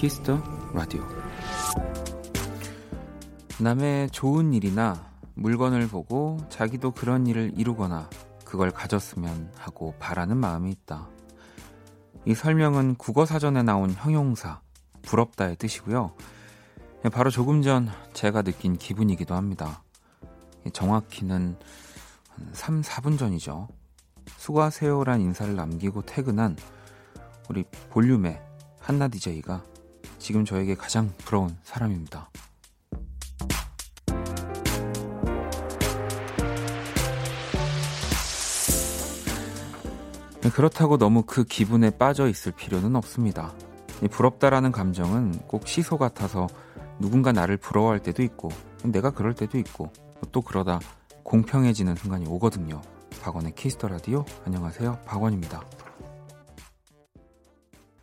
Kiss the Radio 남의 좋은 일이나 물건을 보고 자기도 그런 일을 이루거나 그걸 가졌으면 하고 바라는 마음이 있다. 이 설명은 국어 사전에 나온 형용사 부럽다의 뜻이고요. 바로 조금 전 제가 느낀 기분이기도 합니다. 정확히는 3, 4분 전이죠. 수고하세요란 인사를 남기고 퇴근한 우리 볼륨의 한나 DJ가 지금 저에게 가장 부러운 사람입니다. 그렇다고 너무 그 기분에 빠져 있을 필요는 없습니다. 부럽다라는 감정은 꼭 시소 같아서 누군가 나를 부러워할 때도 있고 내가 그럴 때도 있고 또 그러다 공평해지는 순간이 오거든요. 박원의 Kiss the Radio 안녕하세요. 박원입니다.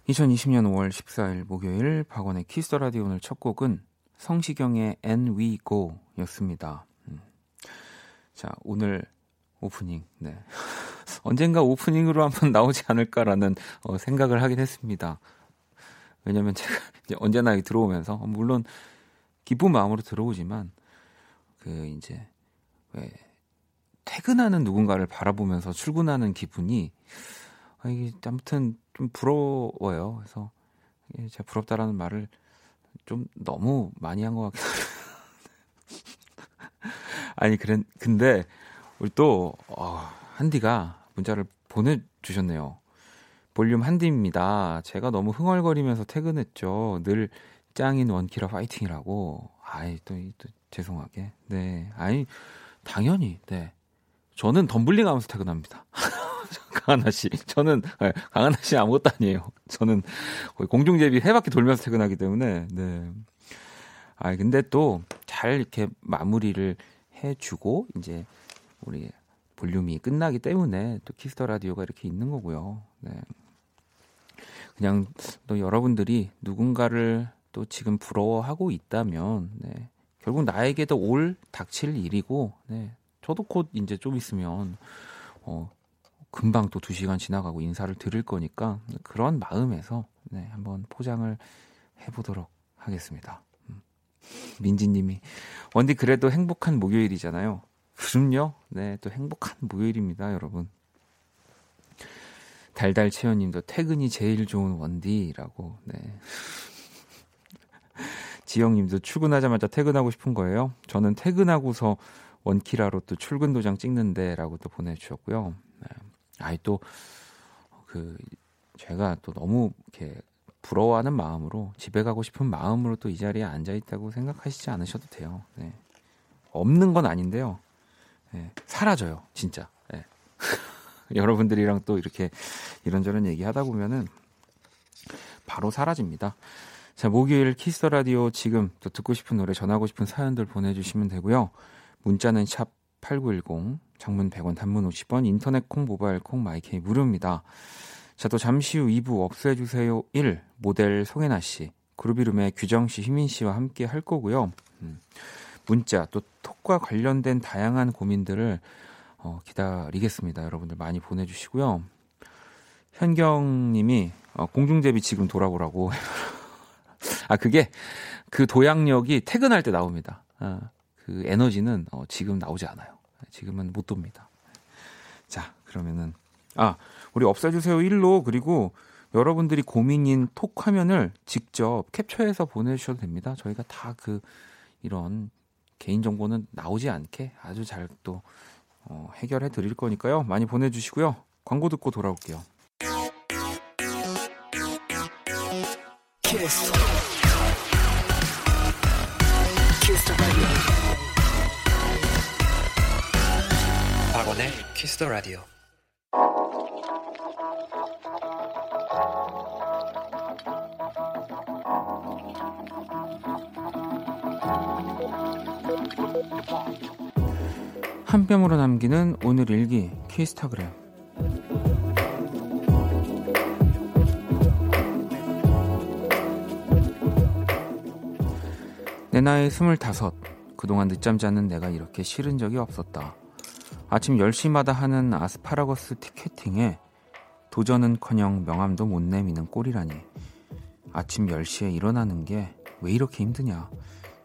2020년 5월 14일 목요일 박원의 Kiss the Radio 오늘 첫 곡은 성시경의 And We Go 였습니다. 음. 자, 오늘 오프닝, 네. 언젠가 오프닝으로 한번 나오지 않을까라는 어, 생각을 하긴 했습니다. 왜냐면 제가 이제 언제나 들어오면서, 물론 기쁜 마음으로 들어오지만, 그 이제, 왜, 퇴근하는 누군가를 바라보면서 출근하는 기분이, 아, 이게 아무튼 좀 부러워요. 그래서 제가 부럽다라는 말을 좀 너무 많이 한 것 같기도 아니 그래 근데 우리 또 어, 한디가 문자를 보내주셨네요. 볼륨 한디입니다. 제가 너무 흥얼거리면서 퇴근했죠. 늘 짱인 원키라 파이팅이라고. 아이 또, 또 죄송하게. 네, 아니 당연히 네. 저는 덤블링 하면서 퇴근합니다. 강하나 씨. 저는 네, 강하나 씨 아무것도 아니에요. 저는 거의 공중제비 세 바퀴 돌면서 퇴근하기 때문에 네. 아 근데 또 잘 이렇게 마무리를 해주고 이제 우리 볼륨이 끝나기 때문에 또 Kiss the Radio가 이렇게 있는 거고요. 네. 그냥 또 여러분들이 누군가를 또 지금 부러워하고 있다면 네. 결국 나에게도 올 닥칠 일이고 네. 저도 곧 이제 좀 있으면 어 금방 또두 시간 지나가고 인사를 드릴 거니까 그런 마음에서 네, 한번 포장을 해보도록 하겠습니다. 음. 민지님이 원디 그래도 행복한 목요일이잖아요. 그럼요. 네, 또 행복한 목요일입니다, 여러분. 달달 채연님도 퇴근이 제일 좋은 원디라고. 네. 지영님도 출근하자마자 퇴근하고 싶은 거예요. 저는 퇴근하고서 원키라로 또 출근 도장 찍는데라고 또 보내주셨고요. 네. 아이 또 그 제가 또 너무 이렇게 부러워하는 마음으로 집에 가고 싶은 마음으로 또 이 자리에 앉아 있다고 생각하시지 않으셔도 돼요. 네. 없는 건 아닌데요. 네. 사라져요, 진짜. 네. 여러분들이랑 또 이렇게 이런저런 얘기하다 보면은 바로 사라집니다. 자, 목요일 Kiss Radio 지금 또 듣고 싶은 노래 전하고 싶은 사연들 보내주시면 되고요. 문자는 샵 8910, 장문 100원, 단문 50원, 인터넷 콩, 모바일 콩, my K 무료입니다. 자, 또 잠시 후 2부 없애주세요 1, 모델 송해나 씨, GroovyRoom의 규정 씨, 휘민 씨와 함께 할 거고요. 음, 문자, 또 톡과 관련된 다양한 고민들을 어, 기다리겠습니다. 여러분들 많이 보내주시고요. 현경 님이 어, 공중제비 지금 돌아보라고. 아, 그게 그 도약력이 퇴근할 때 나옵니다. 아, 그 에너지는 어, 지금 나오지 않아요. 지금은 못 돕니다. 자, 그러면은 아, 우리 없애주세요 1로 그리고 여러분들이 고민인 톡 화면을 직접 캡처해서 보내주셔도 됩니다. 저희가 다 그 이런 개인 정보는 나오지 않게 아주 잘또 어, 해결해 드릴 거니까요. 많이 보내주시고요. 광고 듣고 돌아올게요. Kiss. Kiss 박원의 Kiss the Radio. 한 뼘으로 남기는 오늘 일기 키스타그램 내 나이 스물다섯. 그동안 늦잠 자는 내가 이렇게 싫은 적이 없었다 아침 10시마다 하는 아스파라거스 티켓팅에 도전은커녕 명함도 못 내미는 꼴이라니. 아침 10시에 일어나는 게 왜 이렇게 힘드냐.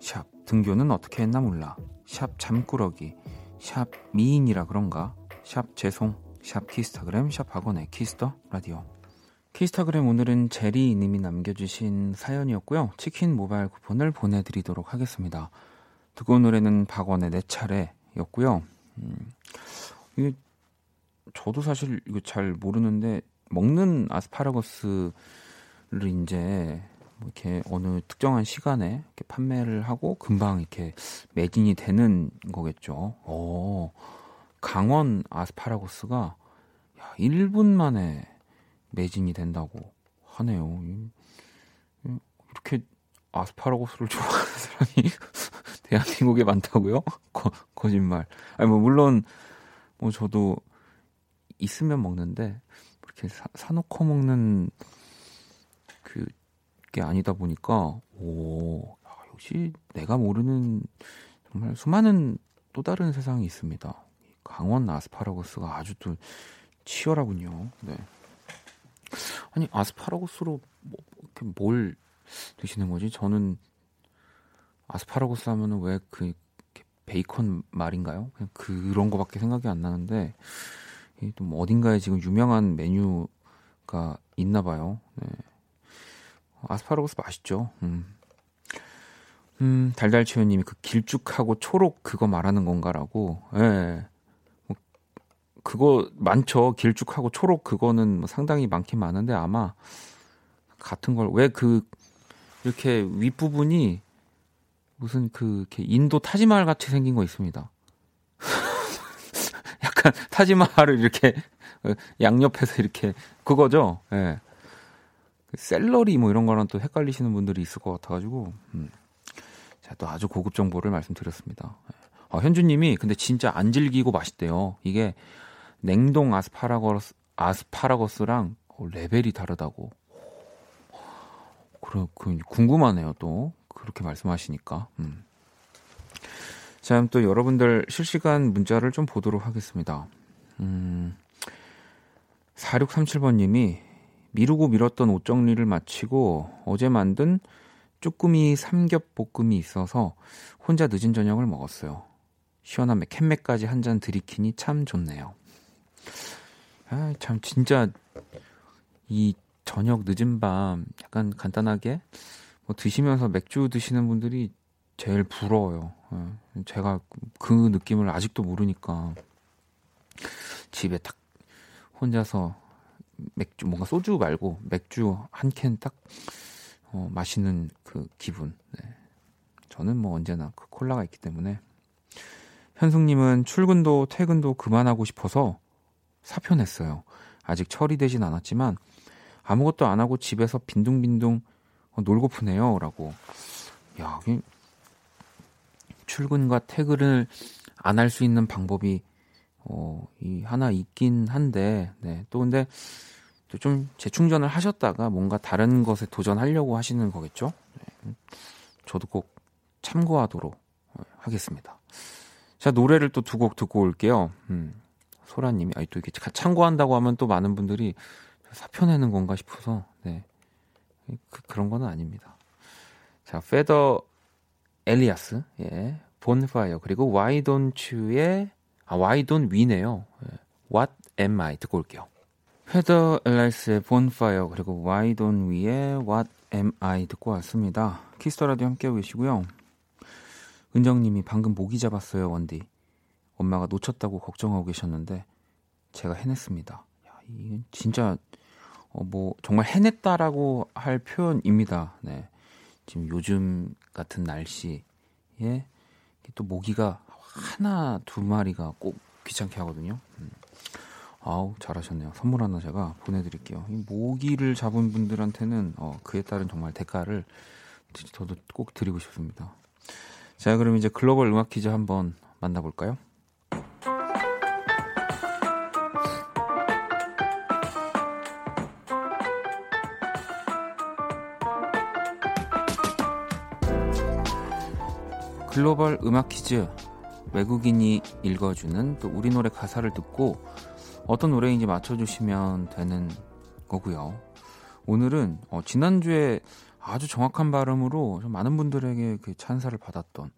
샵 등교는 어떻게 했나 몰라. 샵 잠꾸러기. 샵 미인이라 그런가. 샵 죄송. 샵 키스타그램 샵 박원의 Kiss the Radio. 키스타그램 오늘은 제리님이 남겨주신 사연이었고요. 치킨 모바일 쿠폰을 보내드리도록 하겠습니다. 듣고 온 노래는 박원의 내 차례였고요. 음, 이게 저도 사실 이거 잘 모르는데 먹는 아스파라거스를 이제 뭐 이렇게 어느 특정한 시간에 이렇게 판매를 하고 금방 이렇게 매진이 되는 거겠죠. 오, 강원 아스파라거스가 야, 1분 만에 매진이 된다고 하네요. 이렇게 아스파라거스를 좋아하는 사람이 대한민국에 많다고요? 거, 거짓말. 아니 뭐 물론 뭐 저도 있으면 먹는데 이렇게 사, 사놓고 먹는 그게 아니다 보니까 오 역시 내가 모르는 정말 수많은 또 다른 세상이 있습니다. 강원 아스파라거스가 아주 또 치열하군요. 네. 아니 아스파라거스로 뭐, 이렇게 뭘 드시는 거지? 저는 아스파라거스 하면은 왜 그 베이컨 말인가요? 그냥 그런 거밖에 생각이 안 나는데 좀 어딘가에 지금 유명한 메뉴가 있나 봐요. 네. 아스파라거스 맛있죠. 음. 음, 달달치유님이 그 길쭉하고 초록 그거 말하는 건가라고. 예. 네. 뭐 그거 많죠. 길쭉하고 초록 그거는 뭐 상당히 많긴 많은데 아마 같은 걸 왜 그 이렇게 윗부분이 무슨 그 인도 타지마할 같이 생긴 거 있습니다. 약간 타지마할을 이렇게 양옆에서 이렇게 그거죠. 예. 네. 샐러리 뭐 이런 거랑 또 헷갈리시는 분들이 있을 것 같아가지고 음. 제가 또 아주 고급 정보를 말씀드렸습니다. 아, 현주님이 근데 진짜 안 질기고 맛있대요. 이게 냉동 아스파라거스 아스파라거스랑 레벨이 다르다고. 그래, 그 궁금하네요 또 그렇게 말씀하시니까. 음. 자, 또 여러분들 실시간 문자를 좀 보도록 하겠습니다. 음, 4637번님이 미루고 미뤘던 옷 정리를 마치고 어제 만든 쭈꾸미 삼겹볶음이 있어서 혼자 늦은 저녁을 먹었어요. 시원한 캔맥까지 한 잔 들이키니 참 좋네요. 아, 참 진짜 이 저녁 늦은 밤 약간 간단하게 뭐 드시면서 맥주 드시는 분들이 제일 부러워요. 예. 제가 그 느낌을 아직도 모르니까 집에 딱 혼자서 맥주 뭔가 소주 말고 맥주 한 캔딱 어, 마시는 그 기분. 네. 저는 뭐 언제나 그 콜라가 있기 때문에 현숙님은 출근도 퇴근도 그만하고 싶어서 사표 냈어요. 아직 처리되진 않았지만 아무것도 안 하고 집에서 빈둥빈둥 놀고프네요 라고. 야, 출근과 퇴근을 안 할 수 있는 방법이 어, 이 하나 있긴 한데, 네. 또 근데 또 좀 재충전을 하셨다가 뭔가 다른 것에 도전하려고 하시는 거겠죠? 네. 저도 꼭 참고하도록 하겠습니다. 자, 노래를 또 두 곡 듣고 올게요. 음, 소라님이, 아니, 또 이게 참고한다고 하면 또 많은 분들이 사표 내는 건가 싶어서, 네. 그, 그런 거는 아닙니다. 자, Peder Elias, 예, Bonfire, 그리고 Why Don't You의, 아, Why Don't We네요. 예, What Am I 듣고 올게요. Peder Elias의 Bonfire, 그리고 Why Don't We의 What Am I 듣고 왔습니다. Kiss the Radio 함께하고 계시고요. 은정님이 방금 모기 잡았어요, 원디. 엄마가 놓쳤다고 걱정하고 계셨는데 제가 해냈습니다. 야, 이건 진짜 어, 뭐 정말 해냈다라고 할 표현입니다. 네. 지금 요즘 같은 날씨에 또 모기가 하나 두 마리가 꼭 귀찮게 하거든요. 음. 아우 잘하셨네요. 선물 하나 제가 보내드릴게요. 이 모기를 잡은 분들한테는 어, 그에 따른 정말 대가를 저도 꼭 드리고 싶습니다. 자 그럼 이제 글로벌 음악 퀴즈 한번 만나볼까요? 글로벌 음악 퀴즈 외국인이 읽어주는 또 우리 노래 가사를 듣고 어떤 노래인지 맞춰주시면 되는 거고요. 오늘은 어, 지난주에 아주 정확한 발음으로 많은 분들에게 그 찬사를 받았던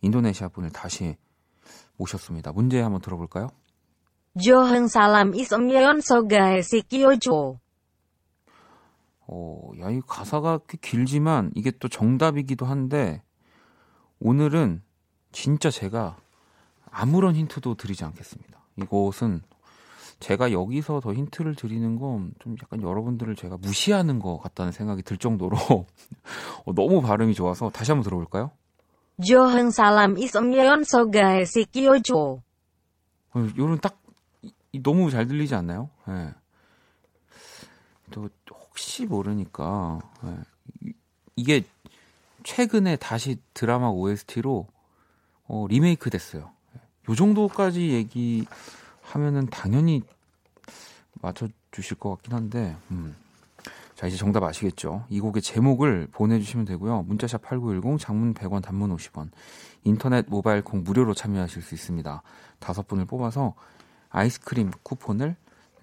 인도네시아 분을 다시 모셨습니다. 문제 한번 들어볼까요? John salam isomyeon sogae sikyojo. 어, 야, 이 가사가 꽤 길지만 이게 또 정답이기도 한데 오늘은 진짜 제가 아무런 힌트도 드리지 않겠습니다. 이곳은 제가 여기서 더 힌트를 드리는 건 좀 약간 여러분들을 제가 무시하는 것 같다는 생각이 들 정도로 어, 너무 발음이 좋아서 다시 한번 들어볼까요? Salam isomyeon sogae sikyojo. 어, 요런 딱 이, 너무 잘 들리지 않나요? 예. 또 혹시 모르니까 예. 이게 최근에 다시 드라마 OST로 어, 리메이크 됐어요. 요 정도까지 얘기하면은 당연히 맞춰주실 것 같긴 한데, 음. 자, 이제 정답 아시겠죠? 이 곡의 제목을 보내주시면 되고요. 문자샵 8910, 장문 100원, 단문 50원, 인터넷 모바일 콩 무료로 참여하실 수 있습니다. 다섯 분을 뽑아서 아이스크림 쿠폰을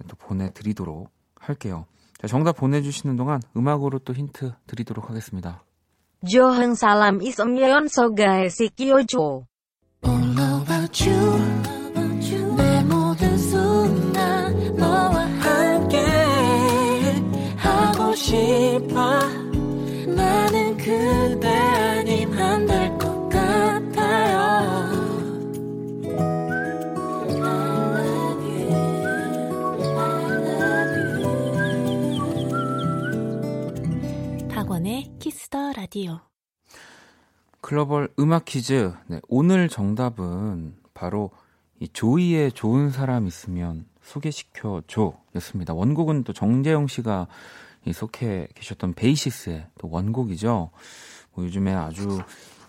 또 보내드리도록 할게요. 자, 정답 보내주시는 동안 음악으로 또 힌트 드리도록 하겠습니다. Johan Salam Is Myeon So Gae Si Kyo Jo. All about you. 라디오 글로벌 음악 퀴즈. 네, 오늘 정답은 바로 이 조이의 좋은 사람 있으면 소개시켜 줘였습니다. 원곡은 또 정재영 씨가 이 속해 계셨던 베이시스의 또 원곡이죠. 뭐 요즘에 아주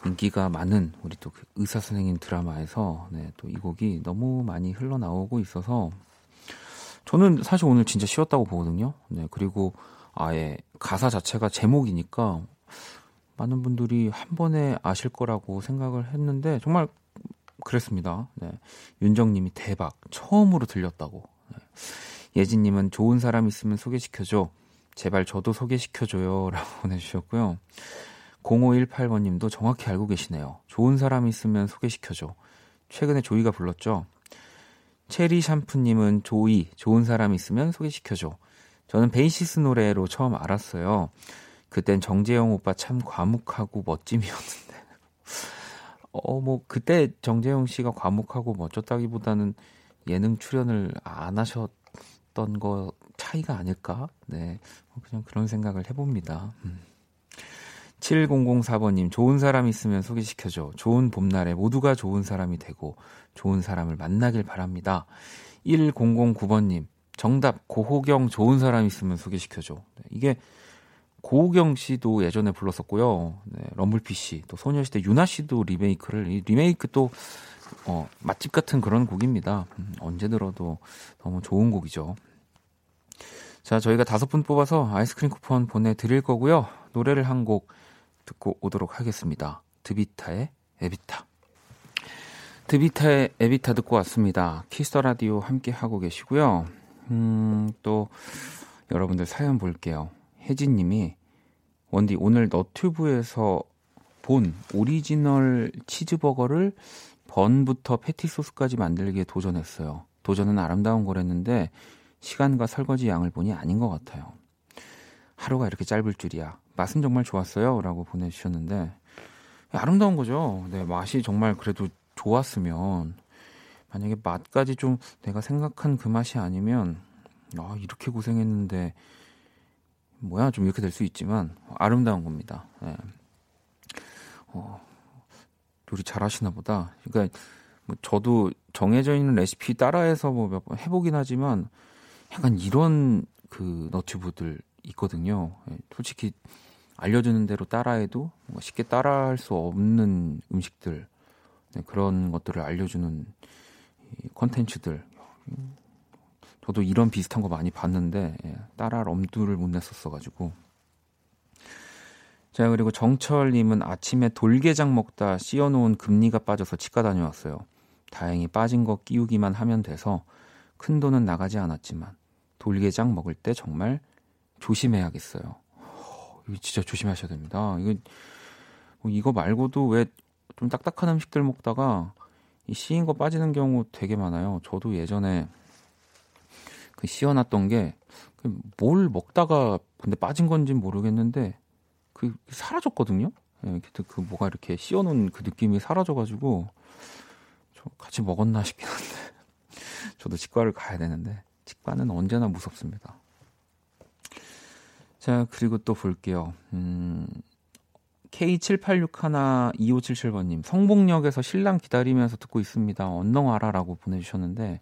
인기가 많은 우리 또 그 의사 선생님 드라마에서 네, 또 이 곡이 너무 많이 흘러나오고 있어서 저는 사실 오늘 진짜 쉬웠다고 보거든요. 네, 그리고 아예 가사 자체가 제목이니까 많은 분들이 한 번에 아실 거라고 생각을 했는데 정말 그랬습니다. 네. 윤정님이 대박 처음으로 들렸다고. 네. 예진님은 좋은 사람 있으면 소개시켜줘. 제발 저도 소개시켜줘요 라고 보내주셨고요. 0518번님도 정확히 알고 계시네요. 좋은 사람 있으면 소개시켜줘. 최근에 조이가 불렀죠. 체리 샴푸님은 조이 좋은 사람 있으면 소개시켜줘. 저는 베이시스 노래로 처음 알았어요. 그땐 정재영 오빠 참 과묵하고 멋짐이었는데. 어, 뭐, 그때 정재영 씨가 과묵하고 멋졌다기보다는 예능 출연을 안 하셨던 거 차이가 아닐까? 네. 그냥 그런 생각을 해봅니다. 음. 7004번님, 좋은 사람 있으면 소개시켜줘. 좋은 봄날에 모두가 좋은 사람이 되고 좋은 사람을 만나길 바랍니다. 1009번님, 정답, 고호경 좋은 사람 있으면 소개시켜줘. 네, 이게 고우경 씨도 예전에 불렀었고요. 네, 럼블피 씨, 또 소녀시대 유나 씨도 리메이크를 이 리메이크 또 어, 맛집 같은 그런 곡입니다. 음, 언제 들어도 너무 좋은 곡이죠. 자, 저희가 다섯 분 뽑아서 아이스크림 쿠폰 보내드릴 거고요. 노래를 한 곡 듣고 오도록 하겠습니다. 드비타의 EVITA. DeVita의 EVITA 듣고 왔습니다. Kiss the Radio 함께 하고 계시고요. 음, 또 여러분들 사연 볼게요. 혜진님이 원디 오늘 너튜브에서 본 오리지널 치즈버거를 bun부터 패티 소스까지 만들기에 도전했어요. 도전은 아름다운 거랬는데 시간과 설거지 양을 보니 아닌 것 같아요. 하루가 이렇게 짧을 줄이야. 맛은 정말 좋았어요. 라고 보내주셨는데 아름다운 거죠. 네, 맛이 정말 그래도 좋았으면 만약에 맛까지 좀 내가 생각한 그 맛이 아니면 아, 이렇게 고생했는데 뭐야 좀 이렇게 될 수 있지만 아름다운 겁니다. 네. 어, 요리 잘하시나 보다. 그러니까 뭐 저도 정해져 있는 레시피 따라해서 뭐 몇 번 해보긴 하지만 약간 이런 그 너튜브들 있거든요. 예, 솔직히 알려주는 대로 따라해도 쉽게 따라할 수 없는 음식들 네, 그런 것들을 알려주는 이 콘텐츠들 저도 이런 비슷한 거 많이 봤는데 예, 따라할 엄두를 못 냈었어가지고 자 그리고 정철님은 아침에 돌게장 먹다 씌워놓은 금리가 빠져서 치과 다녀왔어요. 다행히 빠진 거 끼우기만 하면 돼서 큰 돈은 나가지 않았지만 돌게장 먹을 때 정말 조심해야겠어요. 이거 진짜 조심하셔야 됩니다. 이거 뭐 이거 말고도 왜 좀 딱딱한 음식들 먹다가 이 씌인 거 빠지는 경우 되게 많아요. 저도 예전에 그 씌어놨던 게 뭘 먹다가 근데 빠진 건지 모르겠는데 그 사라졌거든요. 예, 그 뭐가 이렇게 씌어놓은 그 느낌이 사라져가지고 저 같이 먹었나 싶긴 한데 저도 치과를 가야 되는데 치과는 언제나 무섭습니다. 자 그리고 또 볼게요. 음, K78612577번님 성북역에서 신랑 기다리면서 듣고 있습니다. 언능 와라라고 보내주셨는데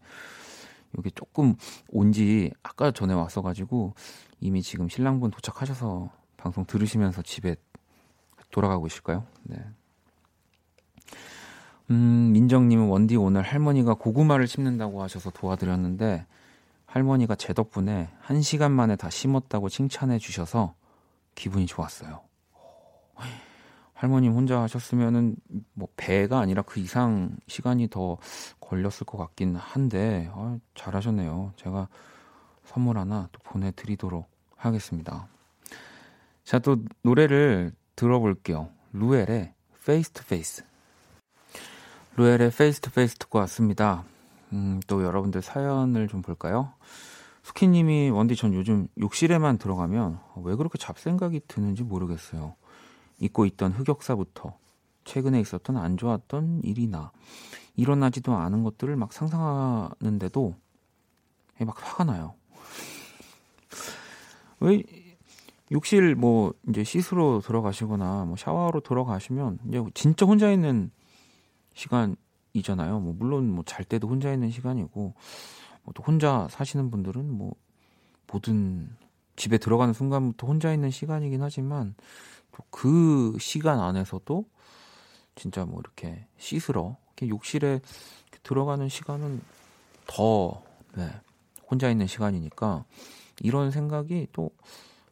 여기 조금 온 지 아까 전에 왔어가지고 이미 지금 신랑분 도착하셔서 방송 들으시면서 집에 돌아가고 계실까요? 네. 음, 민정님은 원디 오늘 할머니가 고구마를 심는다고 하셔서 도와드렸는데 할머니가 제 덕분에 한 시간 만에 다 심었다고 칭찬해 주셔서 기분이 좋았어요. 할머님 혼자 하셨으면은 뭐 배가 아니라 그 이상 시간이 더 걸렸을 것 같긴 한데 아, 잘하셨네요. 제가 선물 하나 또 보내드리도록 하겠습니다. 자, 또 노래를 들어볼게요. 루엘의 Face to Face. 루엘의 Face to Face 듣고 왔습니다. 음, 또 여러분들 사연을 좀 볼까요? 수키님이 원디 전 요즘 욕실에만 들어가면 왜 그렇게 잡생각이 드는지 모르겠어요. 잊고 있던 흑역사부터 최근에 있었던 안 좋았던 일이나 일어나지도 않은 것들을 막 상상하는데도 막 화가 나요. 왜 욕실 뭐 이제 씻으러 들어가시거나 뭐 샤워하러 들어가시면 이제 진짜 혼자 있는 시간이잖아요. 뭐 물론 뭐 잘 때도 혼자 있는 시간이고 뭐 또 혼자 사시는 분들은 뭐 모든 집에 들어가는 순간부터 혼자 있는 시간이긴 하지만 또 그 시간 안에서도 진짜 뭐 이렇게 씻으러 이렇게 욕실에 들어가는 시간은 더 네, 혼자 있는 시간이니까 이런 생각이 또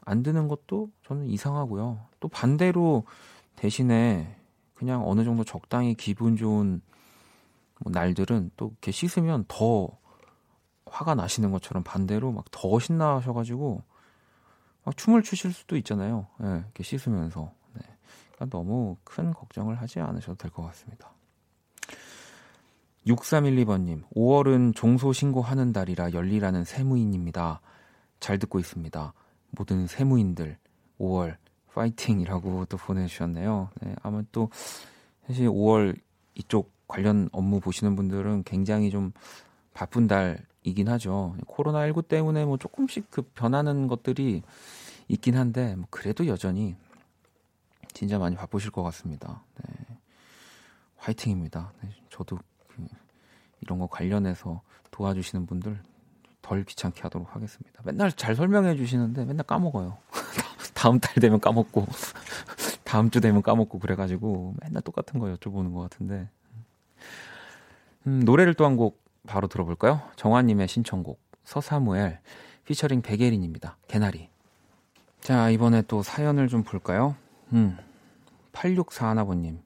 안 드는 것도 저는 이상하고요. 또 반대로 대신에 그냥 어느 정도 적당히 기분 좋은 뭐 날들은 또 이렇게 씻으면 더 화가 나시는 것처럼 반대로 막 더 신나셔가지고 막 춤을 추실 수도 있잖아요. 네, 이렇게 씻으면서. 네. 그러니까 너무 큰 걱정을 하지 않으셔도 될 것 같습니다. 6312번님, 5월은 종소 신고하는 달이라 열리라는 세무인입니다. 잘 듣고 있습니다. 모든 세무인들, 5월 파이팅이라고 또 보내주셨네요. 네, 아마 또 사실 5월 이쪽 관련 업무 보시는 분들은 굉장히 좀 바쁜 달이긴 하죠. 코로나19 때문에 뭐 조금씩 그 변하는 것들이 있긴 한데, 뭐 그래도 여전히 진짜 많이 바쁘실 것 같습니다. 네. 화이팅입니다. 네, 저도 이런 거 관련해서 도와주시는 분들 덜 귀찮게 하도록 하겠습니다. 맨날 잘 설명해 주시는데 맨날 까먹어요. 다음 달 되면 까먹고 다음 주 되면 까먹고 그래가지고 맨날 똑같은 거 여쭤보는 것 같은데 음, 노래를 또 한 곡 바로 들어볼까요? 정화님의 신청곡 서사무엘 피처링 백예린입니다. 개나리 자 이번에 또 사연을 좀 볼까요? 음, 8641아버님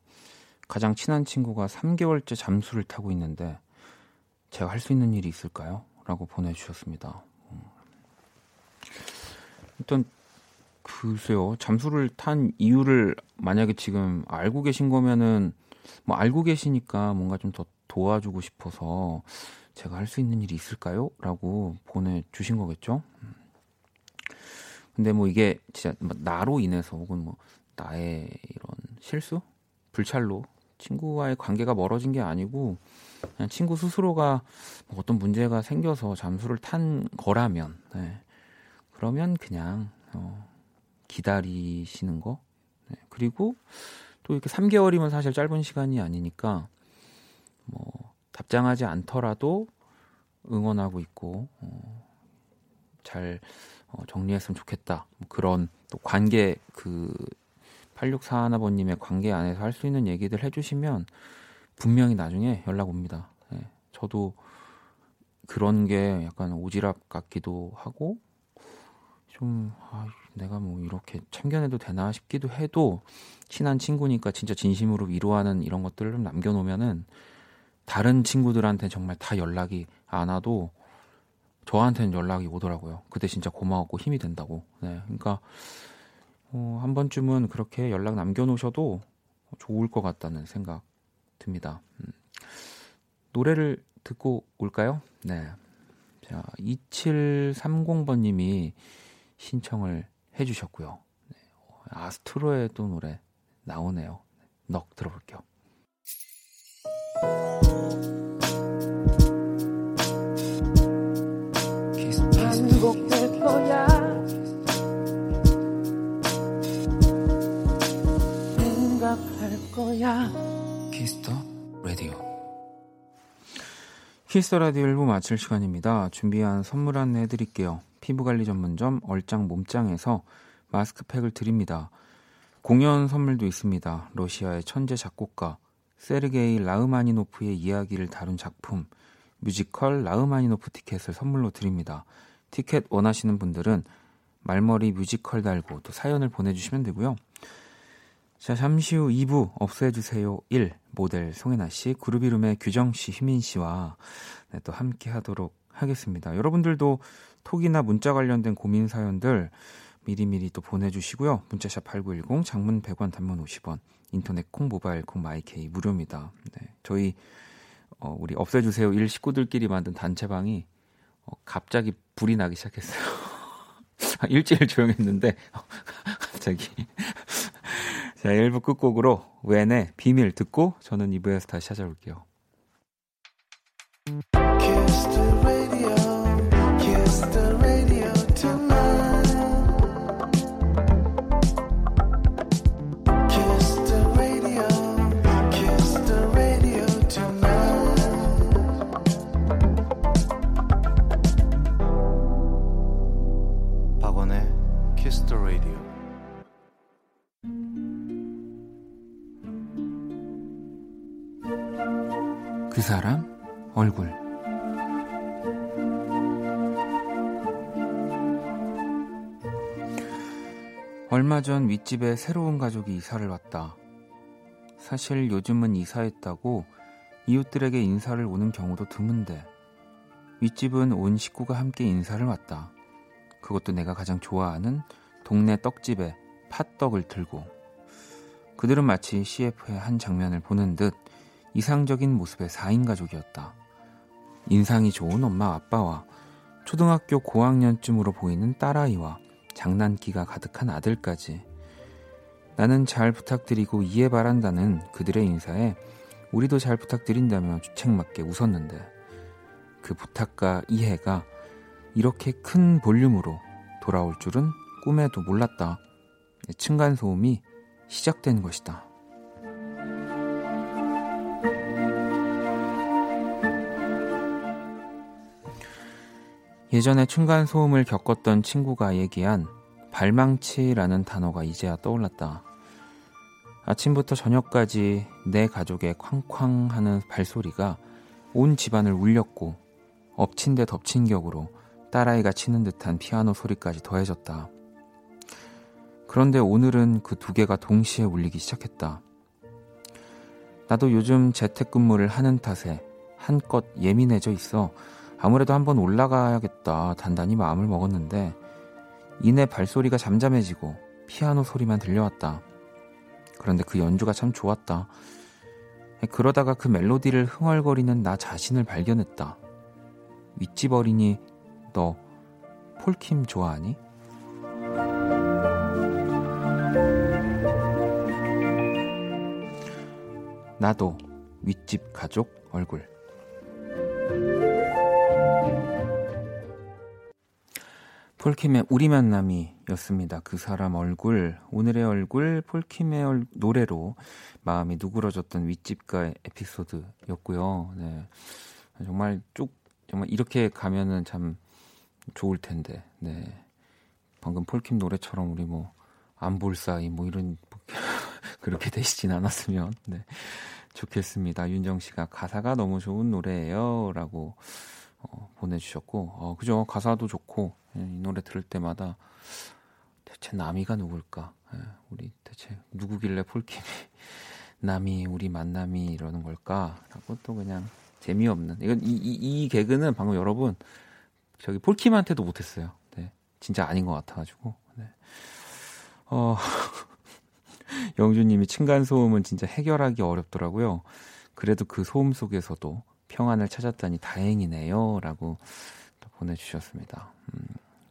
가장 친한 친구가 3개월째 잠수를 타고 있는데 제가 할 수 있는 일이 있을까요? 라고 보내주셨습니다. 음. 일단 글쎄요 잠수를 탄 이유를 만약에 지금 알고 계신 거면은 뭐 알고 계시니까 뭔가 좀 더 도와주고 싶어서 제가 할 수 있는 일이 있을까요? 라고 보내주신 거겠죠. 음. 근데 뭐 이게 진짜 뭐 나로 인해서 혹은 뭐 나의 이런 실수, 불찰로 친구와의 관계가 멀어진 게 아니고 그냥 친구 스스로가 뭐 어떤 문제가 생겨서 잠수를 탄 거라면 네. 그러면 그냥 어, 기다리시는 거 네. 그리고 또 이렇게 3개월이면 사실 짧은 시간이 아니니까 뭐 답장하지 않더라도 응원하고 있고 어, 잘 어, 정리했으면 좋겠다 뭐 그런 또 관계 그 8641아버님의 관계 안에서 할 수 있는 얘기들 해주시면 분명히 나중에 연락 옵니다. 네, 저도 그런 게 약간 오지랖 같기도 하고 좀 아, 내가 뭐 이렇게 참견해도 되나 싶기도 해도 친한 친구니까 진짜 진심으로 위로하는 이런 것들을 좀 남겨놓으면은 다른 친구들한테 정말 다 연락이 안 와도 저한테는 연락이 오더라고요. 그때 진짜 고마웠고 힘이 된다고. 네, 그러니까 어, 한 번쯤은 그렇게 연락 남겨놓으셔도 좋을 것 같다는 생각 듭니다. 음. 노래를 듣고 올까요? 네. 자, 2730번님이 신청을 해주셨고요. 네. 아스트로의 또 노래 나오네요. 넉 들어볼게요. 반복될 거야 생각할 거야 Kiss the Radio Kiss the Radio 1부 마칠 시간입니다. 준비한 선물 안내 해드릴게요. 피부관리 전문점 얼짱 몸짱에서 마스크팩을 드립니다. 공연 선물도 있습니다. 러시아의 천재 작곡가 세르게이 라흐마니노프의 이야기를 다룬 작품 뮤지컬 라흐마니노프 티켓을 선물로 드립니다. 티켓 원하시는 분들은 말머리 뮤지컬 달고 또 사연을 보내주시면 되고요. 자, 잠시 후 2부 없애주세요 1 모델 송해나 씨, 그루비룸의 규정 씨, 휘민 씨와 네, 또 함께 하도록 하겠습니다. 여러분들도 톡이나 문자 관련된 고민 사연들 미리미리 또 보내주시고요. 문자샵 8910, 장문 100원, 단문 50원, 인터넷 콩, 모바일 콩, 마이케이 무료입니다. 네, 저희 어, 우리 없애주세요 일 식구들끼리 만든 단체방이 어, 갑자기 불이 나기 시작했어요. 일주일 조용했는데 갑자기 자 1부 끝곡으로 웬의 비밀 듣고 저는 2부에서 다시 찾아올게요. 전 윗집에 새로운 가족이 이사를 왔다. 사실 요즘은 이사했다고 이웃들에게 인사를 오는 경우도 드문데 윗집은 온 식구가 함께 인사를 왔다. 그것도 내가 가장 좋아하는 동네 떡집에 팥떡을 들고 그들은 마치 CF의 한 장면을 보는 듯 이상적인 모습의 4인 가족이었다. 인상이 좋은 엄마 아빠와 초등학교 고학년쯤으로 보이는 딸아이와 장난기가 가득한 아들까지 나는 잘 부탁드리고 이해 바란다는 그들의 인사에 우리도 잘 부탁드린다며 주책맞게 웃었는데 그 부탁과 이해가 이렇게 큰 볼륨으로 돌아올 줄은 꿈에도 몰랐다. 층간소음이 시작된 것이다. 예전에 층간소음을 겪었던 친구가 얘기한 발망치라는 단어가 이제야 떠올랐다. 아침부터 저녁까지 내 가족의 쾅쾅 하는 발소리가 온 집안을 울렸고 엎친 데 덮친 격으로 딸아이가 치는 듯한 피아노 소리까지 더해졌다. 그런데 오늘은 그 두 개가 동시에 울리기 시작했다. 나도 요즘 재택근무를 하는 탓에 한껏 예민해져 있어 아무래도 한번 올라가야겠다 단단히 마음을 먹었는데 이내 발소리가 잠잠해지고 피아노 소리만 들려왔다. 그런데 그 연주가 참 좋았다. 그러다가 그 멜로디를 흥얼거리는 나 자신을 발견했다. 윗집 어린이, 너 폴킴 좋아하니? 나도 윗집 가족 얼굴. 폴킴의 우리 만남이였습니다. 그 사람 얼굴, 오늘의 얼굴, 폴킴의 얼, 노래로 마음이 누그러졌던 윗집가의 에피소드였고요. 네. 정말 쭉, 정말 이렇게 가면은 참 좋을 텐데, 네. 방금 폴킴 노래처럼 우리 뭐, 안 볼 사이, 뭐 이런, 그렇게 되시진 않았으면, 네. 좋겠습니다. 윤정 씨가 가사가 너무 좋은 노래예요. 라고 어, 보내주셨고, 어, 그죠. 가사도 좋고, 예, 이 노래 들을 때마다 대체 남이가 누굴까? 예, 우리 대체 누구길래 폴킴이 남이 우리 만남이 이러는 걸까라고 또 그냥 재미없는 이건 이, 이, 이 개그는 방금 여러분 저기 폴킴한테도 못했어요. 네, 진짜 아닌 것 같아가지고. 네. 어, 영주님이 층간 소음은 진짜 해결하기 어렵더라고요. 그래도 그 소음 속에서도 평안을 찾았다니 다행이네요라고 또 보내주셨습니다. 음,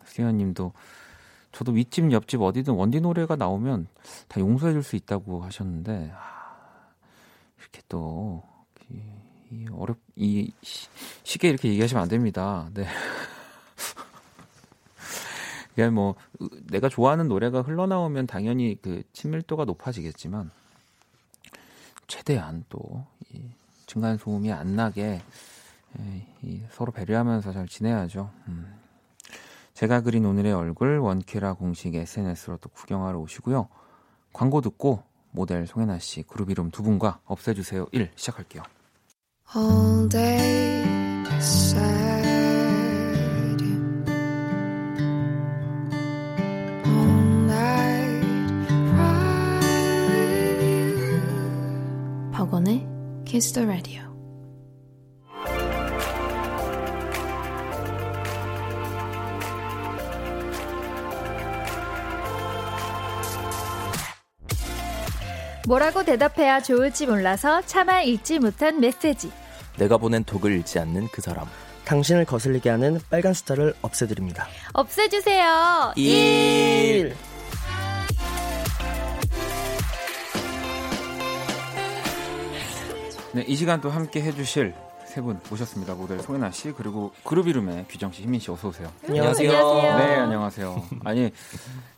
수현님도 저도 윗집 옆집 어디든 원디 노래가 나오면 다 용서해줄 수 있다고 하셨는데 아, 이렇게 또 이, 이 어렵 이 시- 쉽게 이렇게 얘기하시면 안 됩니다. 네. 그냥 뭐 으, 내가 좋아하는 노래가 흘러나오면 당연히 그 친밀도가 높아지겠지만 최대한 또 이 중간 소음이 안 나게 에, 이 서로 배려하면서 잘 지내야죠. 음. 제가 그린 오늘의 얼굴 원키라 공식 SNS로 또 구경하러 오시고요. 광고 듣고 모델 송혜나 씨 그룹 이름 두 분과 없애주세요 1 시작할게요. all day sad all night cry with you 박원의 Kiss the Radio. 뭐라고 대답해야 좋을지 몰라서 차마 읽지 못한 메시지. 내가 보낸 톡을 읽지 않는 그 사람. 당신을 거슬리게 하는 빨간 스타를 없애드립니다. 없애주세요. 1. 네, 이 시간 또 함께 해주실 세 분 모셨습니다. 모델 송혜나 씨 그리고 그룹 이름의 규정 씨, 희민 씨 어서 오세요. 안녕하세요. 네, 안녕하세요. 아니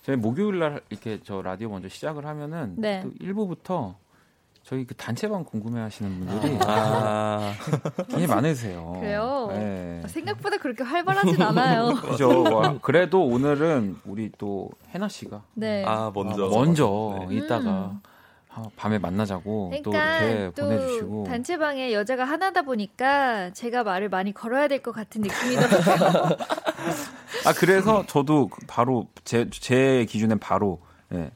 저희 목요일 날 이렇게 저 라디오 먼저 시작을 하면은 네. 또 1부부터 저희 그 단체방 궁금해하시는 분들이 아, 굉장히 많으세요. 그래요? 네. 생각보다 그렇게 활발하진 않아요. 그죠. 와, 그래도 오늘은 우리 또 해나 씨가 네. 아 먼저. 먼저 네. 이따가 아, 밤에 만나자고 또 그러니까 이렇게 또 보내주시고 단체방에 여자가 하나다 보니까 제가 말을 많이 걸어야 될 것 같은 느낌이더라고요. 아 그래서 저도 바로 제 제 기준엔 바로 예.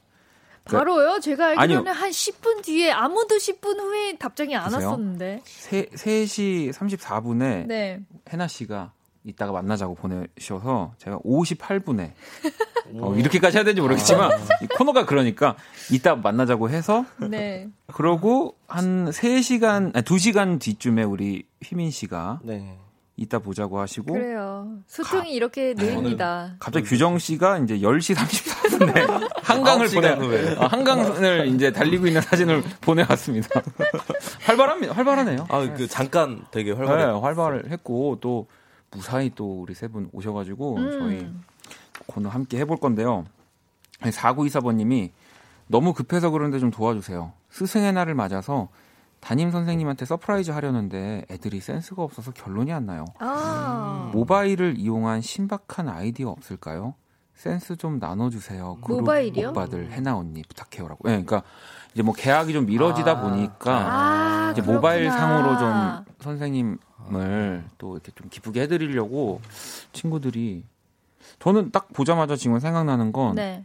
바로요? 제가 알기로는 아니요. 한 10분 뒤에 아무도 10분 후에 답장이 안 보세요. 왔었는데. 세 3시 34분에 네. 해나 씨가 이따가 만나자고 보내셔서 제가 58분에 어, 이렇게까지 해야 되는지 모르겠지만 이 코너가 그러니까 이따 만나자고 해서 네. 그러고 한 3시간 아니 2시간 뒤쯤에 우리 휘민 씨가 네. 이따 보자고 하시고 그래요. 소통이 이렇게 느립니다. 갑자기 규정 씨가 이제 10시 34분에 한강을 보내 어, 한강을 이제 달리고 있는 사진을 보내왔습니다. 활발합니다. 활발하네요. 아, 그 잠깐 되게 네, 활발해. 활발을 했고 또 무사히 또 우리 세 분 오셔가지고 음. 저희 코너 함께 해볼 건데요. 4924번님이 너무 급해서 그런데 좀 도와주세요. 스승의 날을 맞아서 담임 선생님한테 surprise 하려는데 애들이 센스가 없어서 결론이 안 나요. 아. 모바일을 이용한 신박한 아이디어 없을까요? 센스 좀 나눠주세요. 모바일이요? 오빠들 해나 언니 부탁해요라고. 네, 그러니까 이제 뭐 개학이 좀 미뤄지다 아. 보니까 아, 이제 그렇구나. 모바일 상으로 좀 선생님을 또 이렇게 좀 기쁘게 해드리려고 친구들이 저는 딱 보자마자 지금 생각나는 건 네.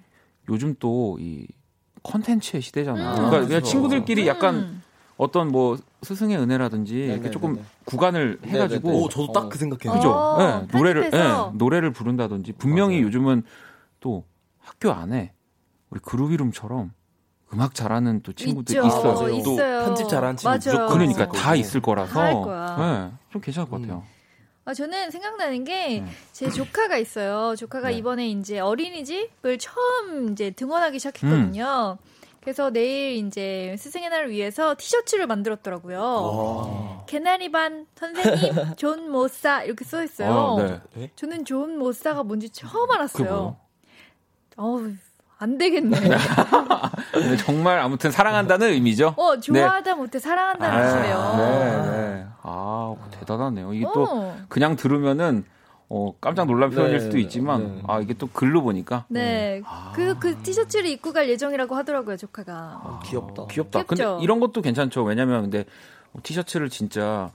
요즘 또 이 컨텐츠의 시대잖아요. 음. 그러니까 그냥 그렇죠. 친구들끼리 약간 음. 어떤 뭐 스승의 은혜라든지 이렇게 네네네네. 조금 구간을 해가지고 네네네. 오, 저도 딱 그 생각했는데. 그죠? 어, 네, 노래를. 네, 노래를 부른다든지 분명히 맞아요. 요즘은 또 학교 안에 우리 그룹 이름처럼 음악 잘하는 또 친구들 있죠. 있어요. 또 있어요. 편집 잘하는 친구 맞아요. 그러니까 다. 있을 거라서. 네, 좀 괜찮을 것 같아요. 아, 저는 생각나는 게 네. 제 조카가 있어요. 조카가 네. 이번에 이제 어린이집을 처음 이제 등원하기 시작했거든요. 음. 그래서 내일 이제 스승의 날을 위해서 티셔츠를 만들었더라고요. 개나리 반 선생님 존 모사 이렇게 써 있어요. 어, 네. 저는 존 모사가 뭔지 처음 알았어요. 어우, 안 되겠네. 정말 아무튼 사랑한다는 의미죠. 어, 좋아하다 못해 사랑한다는 뜻이래요. 네, 네. 아, 대단하네요. 이게 또 어. 그냥 들으면은 어, 깜짝 놀란 표현일 네, 수도 있지만 네. 아, 이게 또 글로 보니까 네. 아. 그, 그 티셔츠를 입고 갈 예정이라고 하더라고요, 조카가. 아, 귀엽다. 귀엽다. 귀엽죠? 근데 이런 것도 괜찮죠. 왜냐면 근데 뭐 티셔츠를 진짜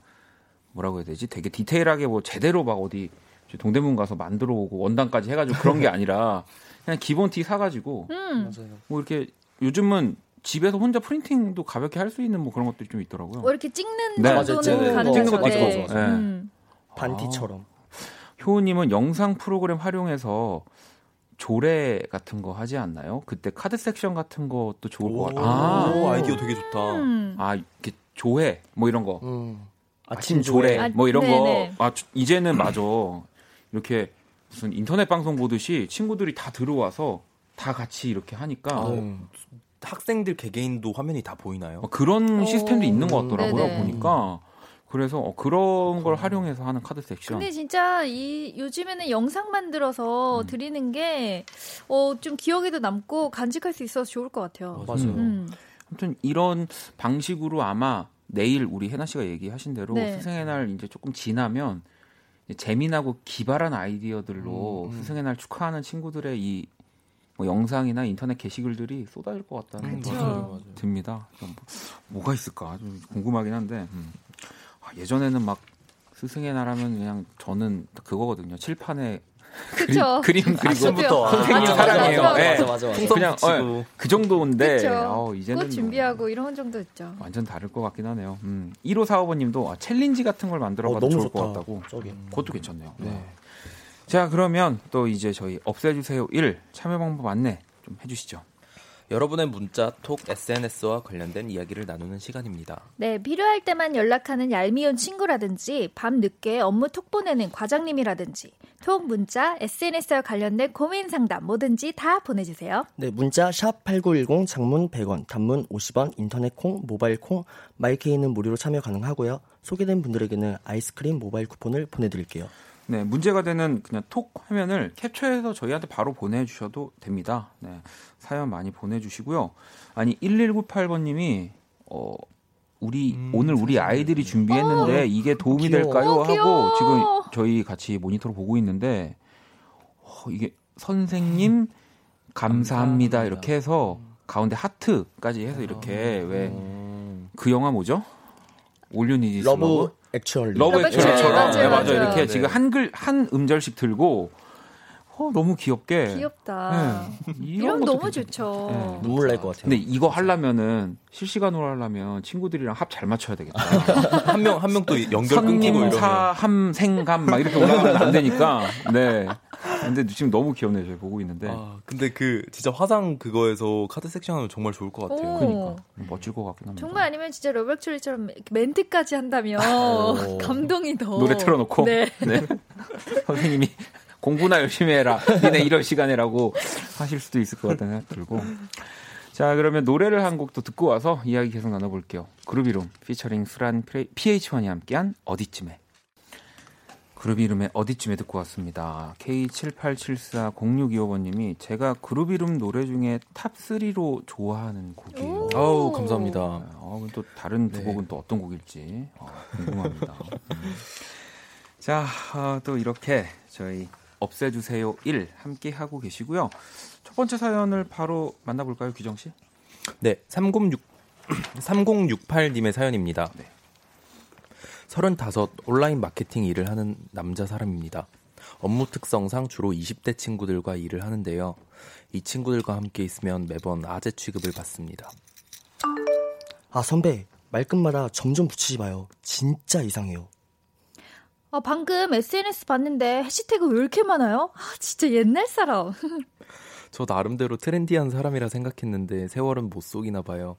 뭐라고 해야 되지? 되게 디테일하게 뭐 제대로 막 어디 동대문 가서 만들어 오고 원단까지 해가지고 그런 게 아니라 그냥 기본 티 사가지고 음. 맞아요. 뭐 이렇게 요즘은 집에서 혼자 프린팅도 가볍게 할 수 있는 뭐 그런 것들이 좀 있더라고요. 뭐 이렇게 찍는 네. 정도는 가능하죠. 찍는 것도 네. 있고. 네. 음. 반티처럼. 효우님은 영상 프로그램 활용해서 조례 같은 거 하지 않나요? 그때 카드 섹션 같은 것도 좋을 것 같아요. 아, 오, 아이디어 되게 좋다. 음. 아 이렇게 조회 뭐 이런 거. 음. 아침 조례 아, 뭐 이런 네네. 거. 아 주- 이제는 맞아. 이렇게 무슨 인터넷 방송 보듯이 친구들이 다 들어와서 다 같이 이렇게 하니까 아, 음. 학생들 개개인도 화면이 다 보이나요? 어, 그런 오. 시스템도 있는 것 같더라고요. 네네. 보니까. 그래서 어, 그런 걸 활용해서 하는 카드 섹션. 근데 진짜 이 요즘에는 영상 만들어서 음. 드리는 게 어, 좀 기억에도 남고 간직할 수 있어서 좋을 것 같아요. 맞아요. 음. 아무튼 이런 방식으로 아마 내일 우리 해나 씨가 얘기하신 대로 네. 스승의 날 이제 조금 지나면 재미나고 기발한 아이디어들로 음, 음. 스승의 날 축하하는 친구들의 이 뭐 영상이나 인터넷 게시글들이 쏟아질 것 같다는. 생각이. 듭니다. 좀 뭐, 가 있을까 좀 궁금하긴 한데 음. 아, 예전에는 막 스승의 날 하면 그냥 저는 그거거든요. 칠판에 그쵸. 그림 그리고 아침부터 선생님 맞아, 사랑해요. 맞아, 예. 맞아, 맞아, 맞아. 풍선 그냥. 어, 그 정도인데. 어, 이제는 꽃 준비하고 이런 정도 있죠. 뭐 완전 다를 것 같긴 하네요. 음. 1545번님도 아, 챌린지 같은 걸 만들어봐도 어, 너무 좋을 것 좋다. 같다고. 저기. 그것도 괜찮네요. 네. 네. 자 그러면 또 이제 저희 없애주세요 1 참여 방법 안내 좀 해주시죠. 여러분의 문자, 톡, SNS와 관련된 이야기를 나누는 시간입니다. 네, 필요할 때만 연락하는 얄미운 친구라든지 밤 늦게 업무 톡 보내는 과장님이라든지 톡 문자, SNS와 관련된 고민 상담 뭐든지 다 보내주세요. 네, 문자 샵 8910 장문 100원, 단문 50원, 인터넷 콩, 모바일 콩, 마이케이는 무료로 참여 가능하고요. 소개된 분들에게는 아이스크림 모바일 쿠폰을 보내드릴게요. 네 문제가 되는 그냥 톡 화면을 캡처해서 저희한테 바로 보내주셔도 됩니다. 네 사연 많이 보내주시고요. 아니 1198번님이 어 우리 음, 오늘 우리 아이들이 준비했는데 이게 도움이 귀여워. 될까요? 어. 하고 지금 저희 같이 모니터로 보고 있는데 어, 이게 선생님 감사합니다 감사합니다. 이렇게 해서 가운데 하트까지 해서 이렇게 왜그 음. 영화 뭐죠? 올류니지 러브 액츄얼리. 러브 러브 액츄얼리처럼 네, 맞아요. 맞아요. 이렇게 네. 지금 한글 한 음절씩 들고 어, 너무 귀엽게 귀엽다. 네. 이런 것도 너무 괜찮- 좋죠. 네. 눈물 날 것 같아요. 근데 이거 하려면은 실시간으로 하려면 친구들이랑 합 잘 맞춰야 되겠다. 한 명 한 명 또 연결 끊기고 이러면 선님사함 생감 막 이렇게 올라가면 안 되니까. 네. 근데 지금 너무 귀엽네요. 저희 보고 있는데. 아, 근데 그 진짜 화상 그거에서 카드 섹션 하면 정말 좋을 것 같아요. 오. 그러니까 멋질 것 같긴 합니다. 정말 아니면 진짜 Love Actually처럼 멘트까지 한다면 오. 감동이 더 노래 틀어놓고 네. 네. 선생님이 공부나 열심히 해라. 니네 이럴 시간에라고 하실 수도 있을 것 같다는 생각 들고. 자 그러면 노래를 한곡또 듣고 와서 이야기 계속 나눠볼게요. 그룹 이름 피처링 수란 pH-1이 함께한 어디쯤에. 그루비룸의 어디쯤에 듣고 왔습니다. K78740625번님이 제가 그루비룸 노래 중에 top 3로 좋아하는 곡이에요. 오. 아우 감사합니다. 어, 또 다른 두 네. 곡은 또 어떤 곡일지 어, 궁금합니다. 음. 자, 어, 또 이렇게 저희 없애주세요 1 함께 하고 계시고요. 첫 번째 사연을 바로 만나볼까요, 규정 씨? 네, 306 3068님의 사연입니다. 네. 35 온라인 마케팅 일을 하는 남자 사람입니다. 업무 특성상 주로 20대 친구들과 일을 하는데요. 이 친구들과 함께 있으면 매번 아재 취급을 받습니다. 아, 선배. 말끝마다 점점 붙이지 마요. 진짜 이상해요. 아, 방금 SNS 봤는데 해시태그 왜 이렇게 많아요? 아, 진짜 옛날 사람. 저 나름대로 트렌디한 사람이라 생각했는데 세월은 못 속이나 봐요.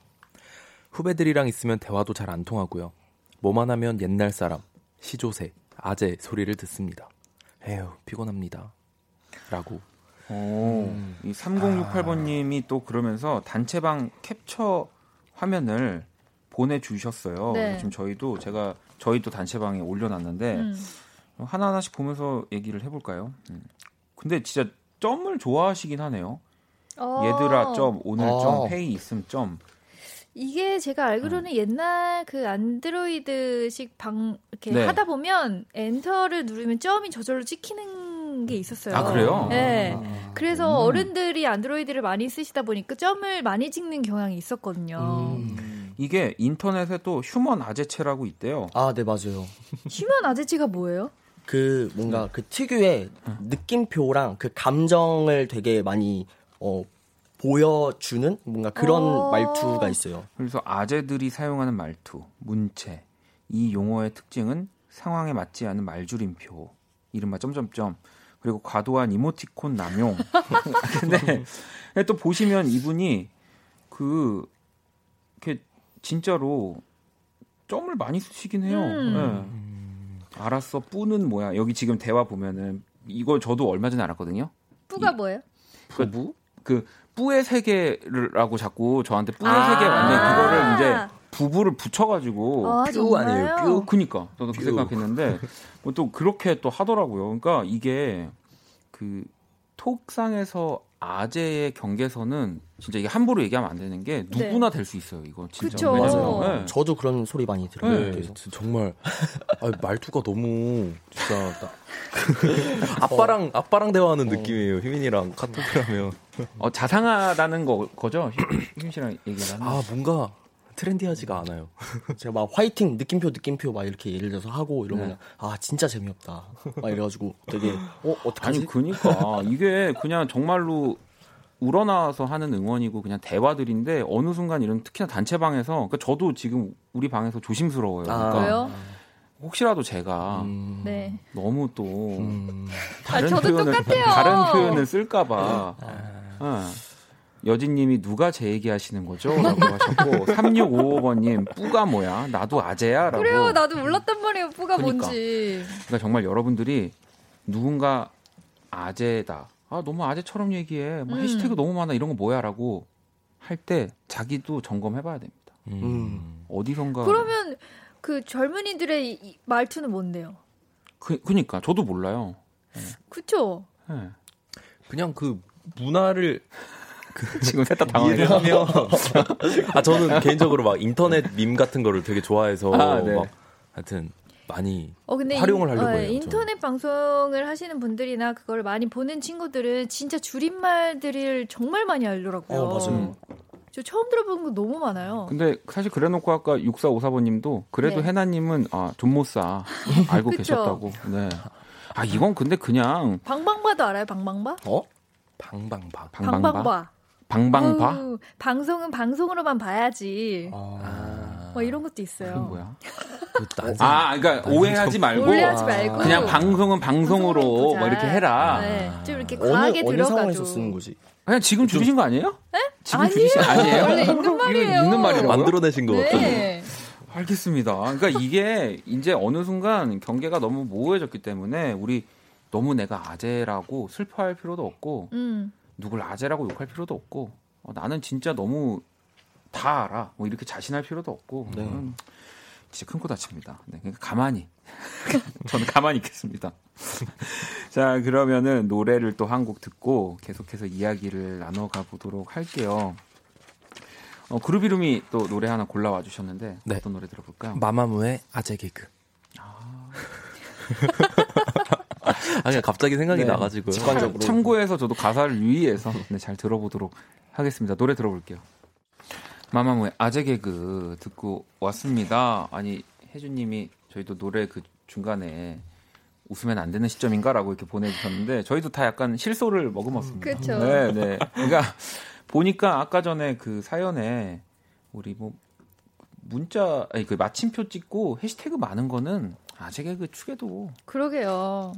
후배들이랑 있으면 대화도 잘 안 통하고요. 뭐만 하면 옛날 사람, 시조새, 아재 소리를 듣습니다. 에휴, 피곤합니다. 라고. 오, 이 3068번님이 또 그러면서 단체방 캡처 화면을 보내주셨어요. 네. 지금 저희도 제가 저희도 단체방에 올려놨는데 음. 하나 하나씩 보면서 얘기를 해볼까요? 음. 근데 진짜 점을 좋아하시긴 하네요. 어. 얘들아 점 오늘 어. 점 페이 있음 점. 이게 제가 알기로는 옛날 그 안드로이드식 방 이렇게 네. 하다 보면 엔터를 누르면 점이 저절로 찍히는 게 있었어요. 아 그래요? 네. 그래서 음. 어른들이 안드로이드를 많이 쓰시다 보니까 점을 많이 찍는 경향이 있었거든요. 음. 이게 인터넷에 또 휴먼 아재체라고 있대요. 아, 네, 맞아요. 휴먼 아재치가 뭐예요? 그 뭔가 그 특유의 느낌표랑 그 감정을 되게 많이 어 보여주는 뭔가 그런 어. 말투가 있어요. 그래서 아재들이 사용하는 말투, 문체 이 용어의 특징은 상황에 맞지 않은 말줄임표, 이른바 점점점 그리고 과도한 이모티콘 남용. 근데 또 보시면 이분이 그 진짜로 점을 많이 쓰시긴 해요. 음. 네. 알았어, 뿌는 뭐야? 여기 지금 대화 보면은 이걸 저도 얼마 전에 알았거든요. 뿌가 뭐예요? 부부? 그 뿌의 세계라고 자꾸 저한테 뿌의 아. 세계 완전 그거를 이제 부부를 붙여가지고 아, 뾰? 아니에요, 뾰? 그니까 저도 그 뾰. 생각했는데 뭐 또 그렇게 또 하더라고요. 그러니까 이게 그 톡상에서 아재의 경계선은 진짜 이게 함부로 얘기하면 안 되는 게 누구나 될 수 있어요. 이거 진짜 그쵸. 네. 저도 그런 소리 많이 들어요. 네. 정말 아, 말투가 너무 진짜 나- 아빠랑 아빠랑 대화하는 느낌이에요. 희민이랑 카톡을 하면 어, 자상하다는 거, 거죠? 희민 씨랑 얘기를 하는. 아 뭔가 트렌디하지가 않아요. 제가 막 화이팅 느낌표 느낌표 막 이렇게 예를 들어서 하고 이러면 네. 아 진짜 재미없다. 막 이래가지고 되게 어 어떡하지? 아니 그니까 이게 그냥 정말로 우러나와서 하는 응원이고 그냥 대화들인데 어느 순간 이런 특히나 단체방에서 그러니까 저도 지금 우리 방에서 조심스러워요. 아. 그러니까 왜요? 혹시라도 제가 음, 네. 너무 또 음, 다른 저도 표현을 똑같아요. 다른 표현을 쓸까봐 어. 여진님이 누가 제 얘기하시는 거죠?라고 하셨고 3655번님 뿌가 뭐야? 나도 아재야 라고. 그래요. 나도 몰랐단 말이에요. 뿌가 그러니까. 뭔지. 그러니까 정말 여러분들이 누군가 아재다. 아 너무 아재처럼 얘기해. 뭐 음. 해시태그 너무 많아 이런 거 뭐야 라고 할 때 자기도 점검해봐야 됩니다. 음. 어디선가. 그러면 그 젊은이들의 이- 이 말투는 뭔데요? 그, 그니까 저도 몰라요. 그쵸? 예. 그냥 그 문화를 지금 셋다 이해를 당황해요. 아 저는 개인적으로 막 인터넷 밈 같은 거를 되게 좋아해서 아, 네. 막 하여튼 많이 어 근데 활용을 인- 하려고 어, 해요, 인터넷 방송을 하시는 분들이나 그걸 많이 보는 친구들은 진짜 줄임말들을 정말 많이 알더라고요. 어, 맞아요. 저 처음 들어본 거 너무 많아요. 근데 사실 그래놓고 아까 6454번님도 그래도 네. 해나님은 아 존못싸 알고. 계셨다고. 네. 아 이건 근데 그냥 방방바도 알아요? 방방바? 어? 방방방 방방바 방방바. 방방바 어우, 방송은 방송으로만 봐야지. 아, 뭐 이런 것도 있어요. 그게 뭐야? 그 난- 아 그러니까 오해하지 말고 오해하지 말고 그냥 방송은 방송으로. 뭐 이렇게 해라. 네, 좀 이렇게 어느 과하게 어느 들어가도. 상황에서 쓰는 거지? 그냥 지금 줄이신 거 아니에요? 지금 아니에요. 줄이신 아니에요? 원래 있는 말이에요. 있는 말이라고요? 만들어내신 것 같아요. 네. 알겠습니다. 그러니까 이게 이제 어느 순간 경계가 너무 모호해졌기 때문에 우리 너무 내가 아재라고 슬퍼할 필요도 없고 음. 누굴 아재라고 욕할 필요도 없고 어, 나는 진짜 너무 다 알아. 뭐 이렇게 자신할 필요도 없고 네. 음, 진짜 큰 코 다칩니다. 네, 그러니까 가만히 저는 가만히 있겠습니다. 자 그러면은 노래를 또 한 곡 듣고 계속해서 이야기를 나눠가 보도록 할게요. 어, 이름이 또 노래 하나 골라와 주셨는데 네. 어떤 노래 들어볼까요? 마마무의 아재 개그. 아, 그냥 갑자기 생각이 네. 나가지고요. 직관적으로. 참고해서 저도 가사를 유의해서 네, 잘 들어보도록 하겠습니다. 노래 들어볼게요. 마마무의 아재 개그 듣고 왔습니다. 아니 혜주님이 저희도 노래 그 중간에 웃으면 안 되는 시점인가라고 이렇게 보내주셨는데 저희도 다 약간 실소를 머금었습니다. 그쵸. 네, 네. 그러니까 보니까 아까 전에 그 사연에 우리 뭐 문자 아니 그 마침표 찍고 해시태그 많은 거는 아재 개그 축에도 그러게요.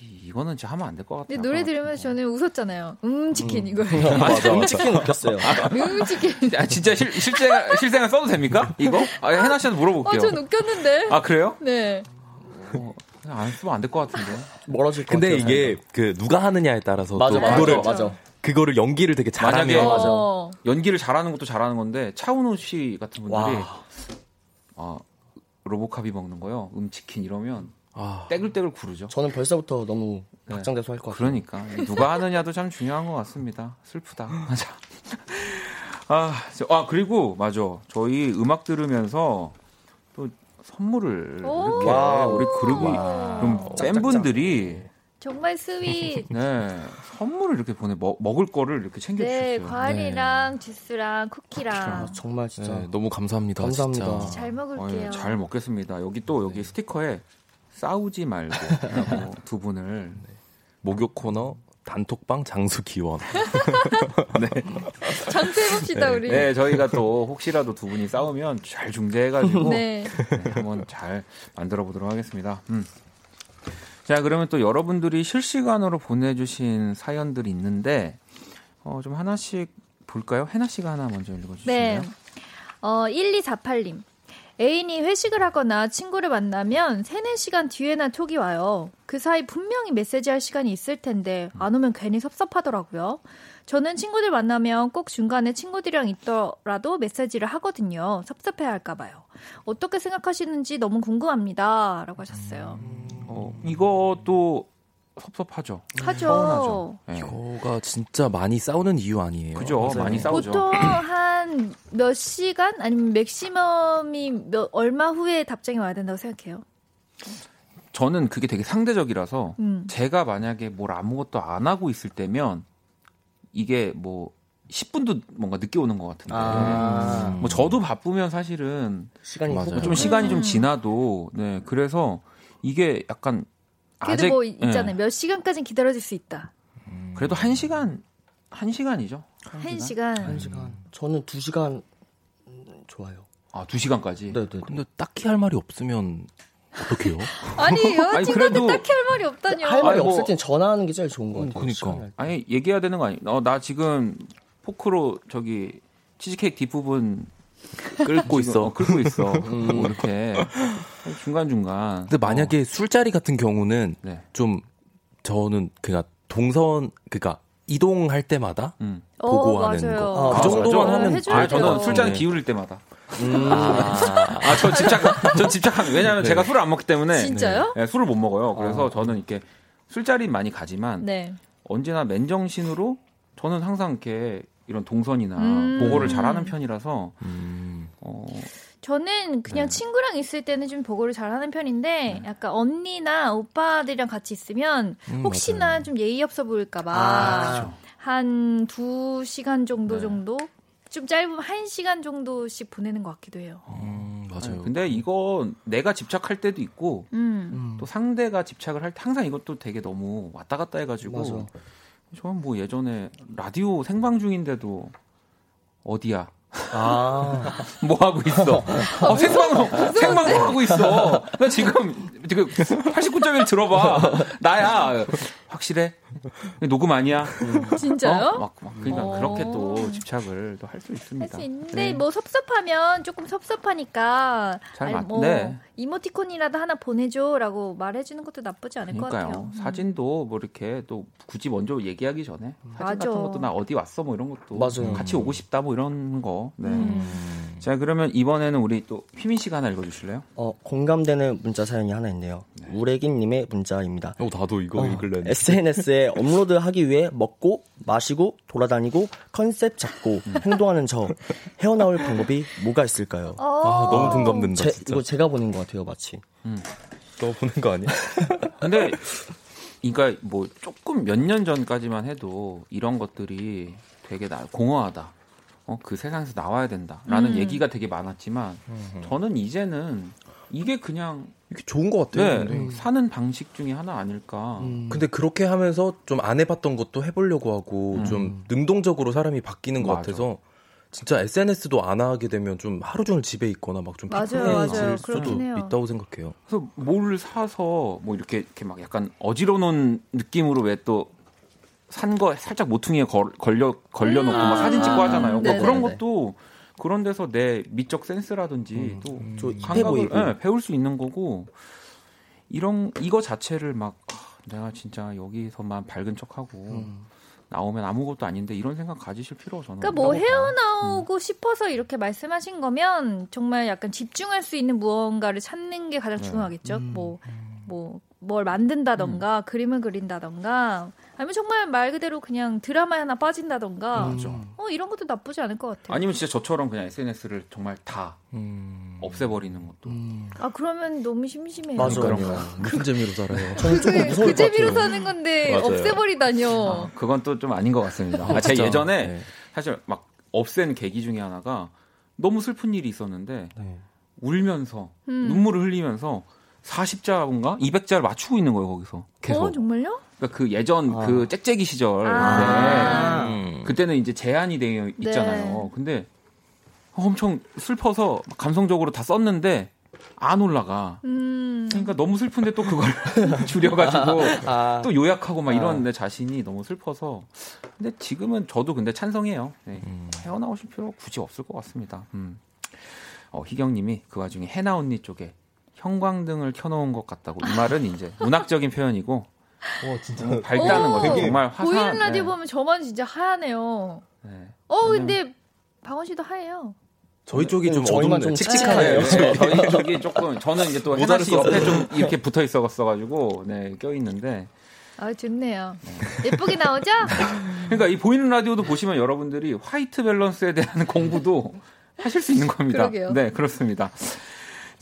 이- 이거는 진짜 하면 안 될 것 같아요. 근데 노래 들으면서 저는 웃었잖아요. 음 치킨 이거. 맞아. 치킨 웃겼어요. 음 치킨. 아 진짜 실, 실제 실생활 써도 됩니까? 이거? 아, 해나 씨한테 물어볼게요. 어, 전 웃겼는데. 아 그래요? 네. 어, 그냥 안 쓰면 안 될 것 같은데. 멀어질 것 근데 같아요. 이게 그 누가 하느냐에 따라서 맞아, 또 맞아, 그거를 맞아. 그거를 연기를 되게 만약에 잘하면 맞아. 어. 연기를 잘하는 것도 잘하는 건데 차은우 씨 같은 분들이 와. 아 로보캅이 먹는 거요. 음치킨 이러면 아, 떼글떼글 구르죠. 저는 벌써부터 너무 네. 박장대소 할 것 같아요. 그러니까 누가 하느냐도 참 중요한 것 같습니다. 슬프다. 맞아. 아, 저- 아 그리고 맞아. 저희 음악 들으면서 또 선물을 오. 이렇게 wow. 우리 그루비 와. 좀 팬분들이 정말 sweet. 네 선물을 이렇게 보내 먹, 먹을 거를 이렇게 네, 챙겨 주셨어요. 과일이랑 주스랑 아, 쿠키랑 정말 진짜 네, 너무 감사합니다. 감사합니다. 진짜. 잘 어, 먹을게요. 예, 잘 먹겠습니다. 여기 또 여기 스티커에 싸우지 말고라고 두 분을 목욕 코너 단톡방 장수 기원. 장수해봅시다, 우리. 네, 저희가 또 혹시라도 두 분이 싸우면 잘 중재해가지고 네. 네, 한번 잘 만들어 보도록 하겠습니다. 음. 자, 그러면 또 여러분들이 실시간으로 보내주신 사연들이 있는데 어, 좀 하나씩 볼까요? 해나 씨가 하나 먼저 네. 읽어주실래요? 어, 1248님. 애인이 회식을 하거나 친구를 만나면 3, 4시간 뒤에나 톡이 와요. 그 사이 분명히 메시지 할 시간이 있을 텐데 안 오면 괜히 섭섭하더라고요. 저는 친구들 만나면 꼭 중간에 친구들이랑 있더라도 메시지를 하거든요. 섭섭해 할까 봐요. 어떻게 생각하시는지 너무 궁금합니다. 라고 하셨어요. 어, 이것도 섭섭하죠. 하죠. 네. 이거가 진짜 많이 싸우는 이유 아니에요? 그죠. 많이 싸우죠. 보통 한 몇 시간 아니면 맥시멈이 몇, 얼마 후에 답장이 와야 된다고 생각해요. 저는 그게 되게 상대적이라서 음. 제가 만약에 뭘 아무것도 안 하고 있을 때면 이게 뭐 10분도 뭔가 늦게 오는 것 같은데 아. 뭐 저도 바쁘면 사실은 시간이 맞아요. 좀좀 시간이 좀 음. 지나도 네 그래서 이게 약간 그래도 아직 뭐 예, 있잖아요. 몇 시간까지는 기다려줄 수 있다. 그래도 한 시간 한 시간이죠. 한 시간. 한 시간. 저는 두 시간 음, 좋아요. 아 두 시간까지. 네 네. 근데 딱히 할 말이 없으면 어떡해요? 아니 아니, 여자친구한테 그래도- 딱히 할 말이 없다뇨. 할 말이 아이고. 없을 땐 전화하는 게 제일 좋은 것 음, 같아요. 그니까. 시간을. 아니 얘기해야 되는 거 아니? 어 나 지금 포크로 저기 치즈케이크 뒷부분 끓고 있어. 어, 긁고 있어. 뭐 이렇게 중간 중간. 근데 만약에 술자리 같은 경우는 네. 좀 저는 그니까 동선 그니까 이동할 때마다 음. 보고하는 맞아요. 거. 아, 그 정도만 맞아요. 하면 아, 저는. 술잔 네. 기울일 때마다. 음. 아, 저 집착, 전 집착한, 왜냐하면 제가 술을 안 먹기 때문에. 진짜요? 네, 술을 못 먹어요. 그래서 어. 저는 이렇게 술자리 많이 가지만 네. 언제나 맨정신으로 저는 항상 이렇게 이런 동선이나 음. 보고를 잘하는 편이라서 음, 어, 저는 그냥 네. 친구랑 있을 때는 좀 보고를 잘하는 편인데 약간 언니나 오빠들이랑 같이 있으면 음, 혹시나 맞아요. 좀 예의 없어 보일까봐 아, 그렇죠. 한두 시간 정도 네. 정도 좀 짧으면 한 시간 정도씩 보내는 것 같기도 해요. 음, 맞아요. 근데 이거 내가 집착할 때도 있고 음. 음. 또 상대가 집착을 할 때 항상 이것도 되게 너무 왔다 갔다 해가지고 맞아. 저는 뭐 예전에 라디오 생방 중인데도 어디야 아. 뭐 하고 있어? 어, 생방송, 생방송 하고 있어. 나 지금, 지금 89.1 들어봐. 나야. 확실해? 녹음 아니야? 진짜요? 어? 막, 막, 그러니까 어. 그렇게 또 집착을 또 할 수 있습니다. 할 수 있는데 네. 뭐 섭섭하면 조금 섭섭하니까 잘 아니, 맞- 뭐 네. 이모티콘이라도 하나 보내줘라고 말해주는 것도 나쁘지 않을 것 그러니까요. 같아요. 음. 사진도 뭐 이렇게 또 굳이 먼저 얘기하기 전에 사진 맞아. 같은 것도 나 어디 왔어 뭐 이런 것도 맞아요. 같이 오고 싶다 뭐 이런 거. 네. 음. 자 그러면 이번에는 우리 또 휘민 씨가 하나 읽어주실래요? 어, 공감되는 문자 사연이 하나 있네요. 우레긴님의 문자입니다. 어, 나도 이거 어, 읽을래. SNS에 업로드하기 위해 먹고 마시고 돌아다니고 컨셉 잡고 행동하는 저 헤어나올 방법이 뭐가 있을까요? 어. 아, 너무 공감된다, 제, 진짜. 이거 제가 보낸 것 같아요, 마치. 너 보는 거 아니야? 근데 그러니까 뭐 조금 몇 년 전까지만 해도 이런 것들이 되게 나, 공허하다. 어, 그 세상에서 나와야 된다라는 음. 얘기가 되게 많았지만 저는 이제는 이게 그냥 이게 좋은 것 같아요. 네, 근데. 사는 방식 중에 하나 아닐까. 음. 근데 그렇게 하면서 좀 안 해봤던 것도 해보려고 하고 음. 좀 능동적으로 사람이 바뀌는 것 맞아. 같아서 진짜 SNS도 안 하게 되면 좀 하루 종일 집에 있거나 막좀 맞아요, 피곤해질 맞아요. 수도 해요. 있다고 생각해요. 그래서 뭘 사서 뭐 이렇게 이렇게 막 약간 어지러 놓은 느낌으로 왜 또 산 거 살짝 모퉁이에 걸, 걸려 걸려놓고 음. 막 사진 찍고 아. 하잖아요. 뭐. 그런 것도 그런 데서 내 미적 센스라든지 음. 또저 힙해 감각을. 예, 배울 수 있는 거고 이런 이거 자체를 막 아, 내가 진짜 여기서만 밝은 척하고 음. 나오면 아무것도 아닌데 이런 생각 가지실 필요 저는 그러니까 뭐. 헤어나오고 싶어서 이렇게 말씀하신 거면 정말 약간 집중할 수 있는 무언가를 찾는 게 가장 네. 중요하겠죠. 음. 뭐, 뭐, 뭘 만든다던가, 그림을 그린다던가, 아니면 정말 말 그대로 그냥 드라마에 하나 빠진다던가, 음. 어, 이런 것도 나쁘지 않을 것 같아요. 아니면 진짜 저처럼 그냥 SNS를 정말 다 음. 없애버리는 것도 음. 아, 그러면 너무 심심해요. 맞아요. 그러니까요. 무슨 재미로 살아요. 저는 그, 무서울 그것 재미로 같아요. 사는 건데, 맞아요. 없애버리다뇨. 아, 그건 또 좀 아닌 것 같습니다. 아, 제가 진짜. 예전에 네. 사실 막 없앤 계기 중에 하나가 너무 슬픈 일이 있었는데 네. 울면서 음. 눈물을 흘리면서 40자인가 200자를 맞추고 있는 거예요 거기서 계속. 어, 정말요? 그러니까 그 예전 아. 그 짹짹이 시절 아. 네. 그때는 이제 제한이 되어 있잖아요. 근데 엄청 슬퍼서 감성적으로 다 썼는데 안 올라가. 음. 그러니까 너무 슬픈데 또 그걸 줄여가지고 아. 또 요약하고 막 아. 이런 내 자신이 너무 슬퍼서. 근데 지금은 저도 근데 찬성해요. 네. 헤어나오실 필요 굳이 없을 것 같습니다. 음. 어, 희경님이 그 와중에 해나 언니 쪽에 형광등을 켜놓은 것 같다고 이 말은 이제 문학적인 표현이고 와 진짜 음, 밝다는 오, 거죠. 정말 화사. 보이는 라디오 네. 보면 저만 진짜 하얗네요. 네. 어, 근데 박원 씨도 하얘요. 저희 쪽이 좀 저희만 어둡네. 좀 칙칙하네요. 네, 저희 쪽이 조금 저는 이제 또 해나 모자를 씨 옆에 좀 이렇게 붙어 있어가지고 네 껴 있는데 아, 좋네요. 예쁘게 나오죠? 그러니까 이 보이는 라디오도 보시면 여러분들이 화이트 밸런스에 대한 공부도 하실 수 있는 겁니다. 그러게요. 네 그렇습니다.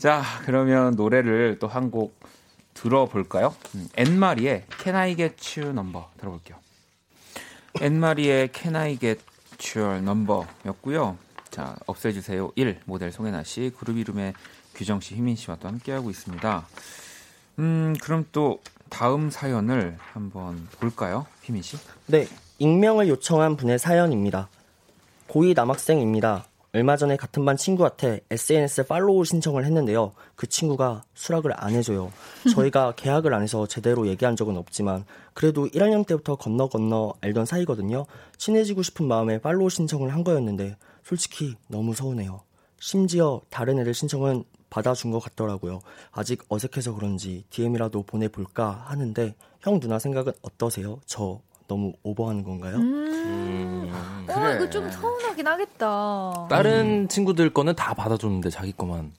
자 그러면 노래를 또 한 곡 들어볼까요? 음, 엔마리의 Can I Get You Number 들어볼게요. 엔마리의 Can I Get Your Number였고요. 자 없애주세요 1 모델 송혜나 씨 그룹 이름의 규정 씨, 희민 씨와 또 함께하고 있습니다. 음 그럼 또 다음 사연을 한번 볼까요, 희민 씨? 네, 익명을 요청한 분의 사연입니다. 고2 남학생입니다. 얼마 전에 같은 반 친구한테 SNS 팔로우 신청을 했는데요. 그 친구가 수락을 안 해줘요. 저희가 계약을 안 해서 제대로 얘기한 적은 없지만 그래도 1학년 때부터 건너 건너 알던 사이거든요. 친해지고 싶은 마음에 팔로우 신청을 한 거였는데 솔직히 너무 서운해요. 심지어 다른 애들 신청은 받아준 것 같더라고요. 아직 어색해서 그런지 DM이라도 보내볼까 하는데 형 누나 생각은 어떠세요? 저 너무 오버하는 건가요? 음. 어, 그래. 이거 좀 서운하긴 하겠다. 다른 친구들 거는 다 받아줬는데 자기 거만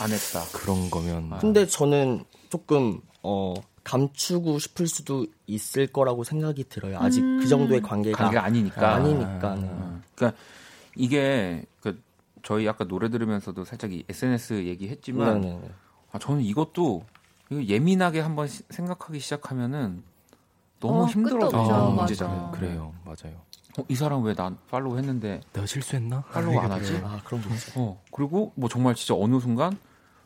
안 했다. 그런 거면 근데 저는 조금 어 감추고 싶을 수도 있을 거라고 생각이 들어요. 아직 음. 그 정도의 관계가 관계가 아니니까. 아니니까. 어, 그러니까 이게 그 저희 아까 노래 들으면서도 살짝 이 SNS 얘기했지만 네네. 아, 저는 이것도 이거 예민하게 한번 시- 생각하기 시작하면은 너무 어, 힘들어서 맞아. 문제잖아요. 그래요, 맞아요. 어, 이 사람 왜 난 팔로우 했는데 내가 실수했나? 팔로우 안 하지? 아 그런 거 있어요. 어 그리고 뭐 정말 진짜 어느 순간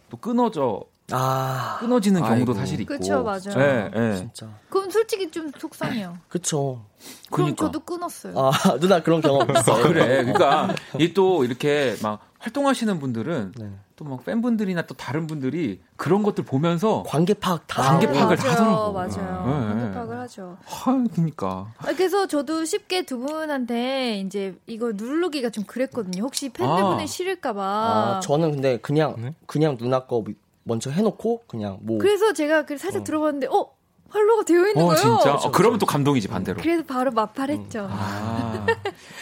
또 끊어져 아 끊어지는 경우도 아이고. 사실 있고. 그쵸, 맞아요. 예, 예. 진짜. 그럼 솔직히 좀 속상해요. 그쵸. 그럼 그러니까. 저도 끊었어요. 아 누나 그런 경험 있어요. 그래. 그러니까 이 또 이렇게 막 활동하시는 분들은 네. 또 막 팬분들이나 또 다른 분들이 그런 것들 보면서 관계 파악 다 관계. 파악을 맞아요, 하더라고. 맞아요. 네. 관계 파악을 하죠. 하, 그러니까. 아, 그래서 저도 쉽게 두 분한테 이제 이거 누르기가 좀 그랬거든요. 혹시 팬들분이 아. 싫을까 봐. 아 저는 근데 그냥 네? 그냥 누나 거 먼저 해 놓고 그냥 뭐 그래서 제가 그 살짝 들어봤는데, 어 팔로우가 되어 있는 어, 거예요. 진짜? 어, 그러면 또 감동이지, 반대로. 그래서 바로 마팔했죠. 아.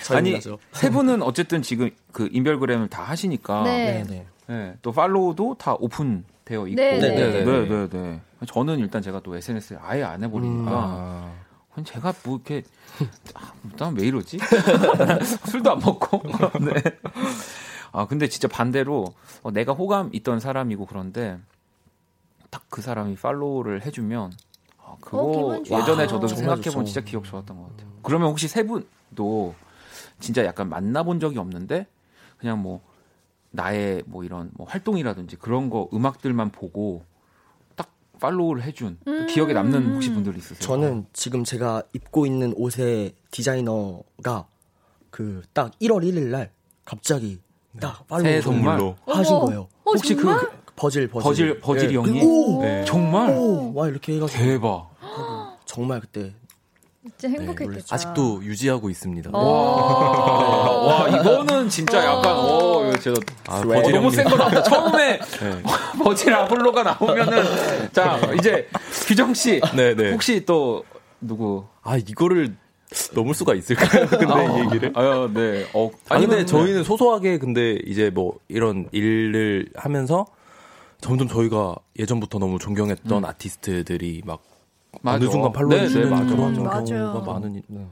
저희 아니, 누나죠. 세 분은 어쨌든 지금 그 인별그램을 다 하시니까. 네. 네 네. 네, 또 팔로우도 다 오픈되어 있고. 네, 네, 네, 네. 네, 네. 저는 일단 제가 또 SNS를 아예 안 해버리니까. 아, 그럼 제가 뭐 이렇게 아, 난왜 이러지? 술도 안 먹고. 네. 아 근데 진짜 반대로 어, 내가 호감 있던 사람이고 그런데 딱 그 사람이 팔로우를 해주면 아, 그거 어. 예전에 와, 저도 생각해본. 진짜 기억 좋았던 것 같아요. 그러면 혹시 세 분도 진짜 약간 만나본 적이 없는데 그냥 뭐 나의 뭐 이런 뭐 활동이라든지 그런 거 음악들만 보고 딱 팔로우를 해준 또 음. 기억에 남는 혹시 분들 있으세요? 저는 지금 제가 입고 있는 옷의 디자이너가 그 딱 1월 1일 날 갑자기 딱 팔로우 선물로. 하신. 거예요. 어, 혹시 그- 정말? 그 버질 버질 버질 버질이 예. 형이 오, 네. 정말 오, 와 이렇게 해가지고 대박. 정말 그때 진짜 행복했겠다. 아직도 유지하고 있습니다. 어. 와 이거는 진짜 약간 어 진짜 아, 어, 버질 너무 형님. 센거 나온다. 처음에 네. 버질 아폴로가 나오면은 자 이제 규정 씨 네, 네. 혹시 또 누구? 아 이거를 넘을 수가 있을까요? 근데 이 얘기를? 아유 네. 어 아니 근데 저희는 소소하게 근데 이제 뭐 이런 일을 하면서 점점 저희가 예전부터 너무 존경했던 아티스트들이 막 맞아. 어느 순간 팔로우 네, 해주는 네, 맞아, 그런 맞아. 경우가 맞아요. 많으니 네.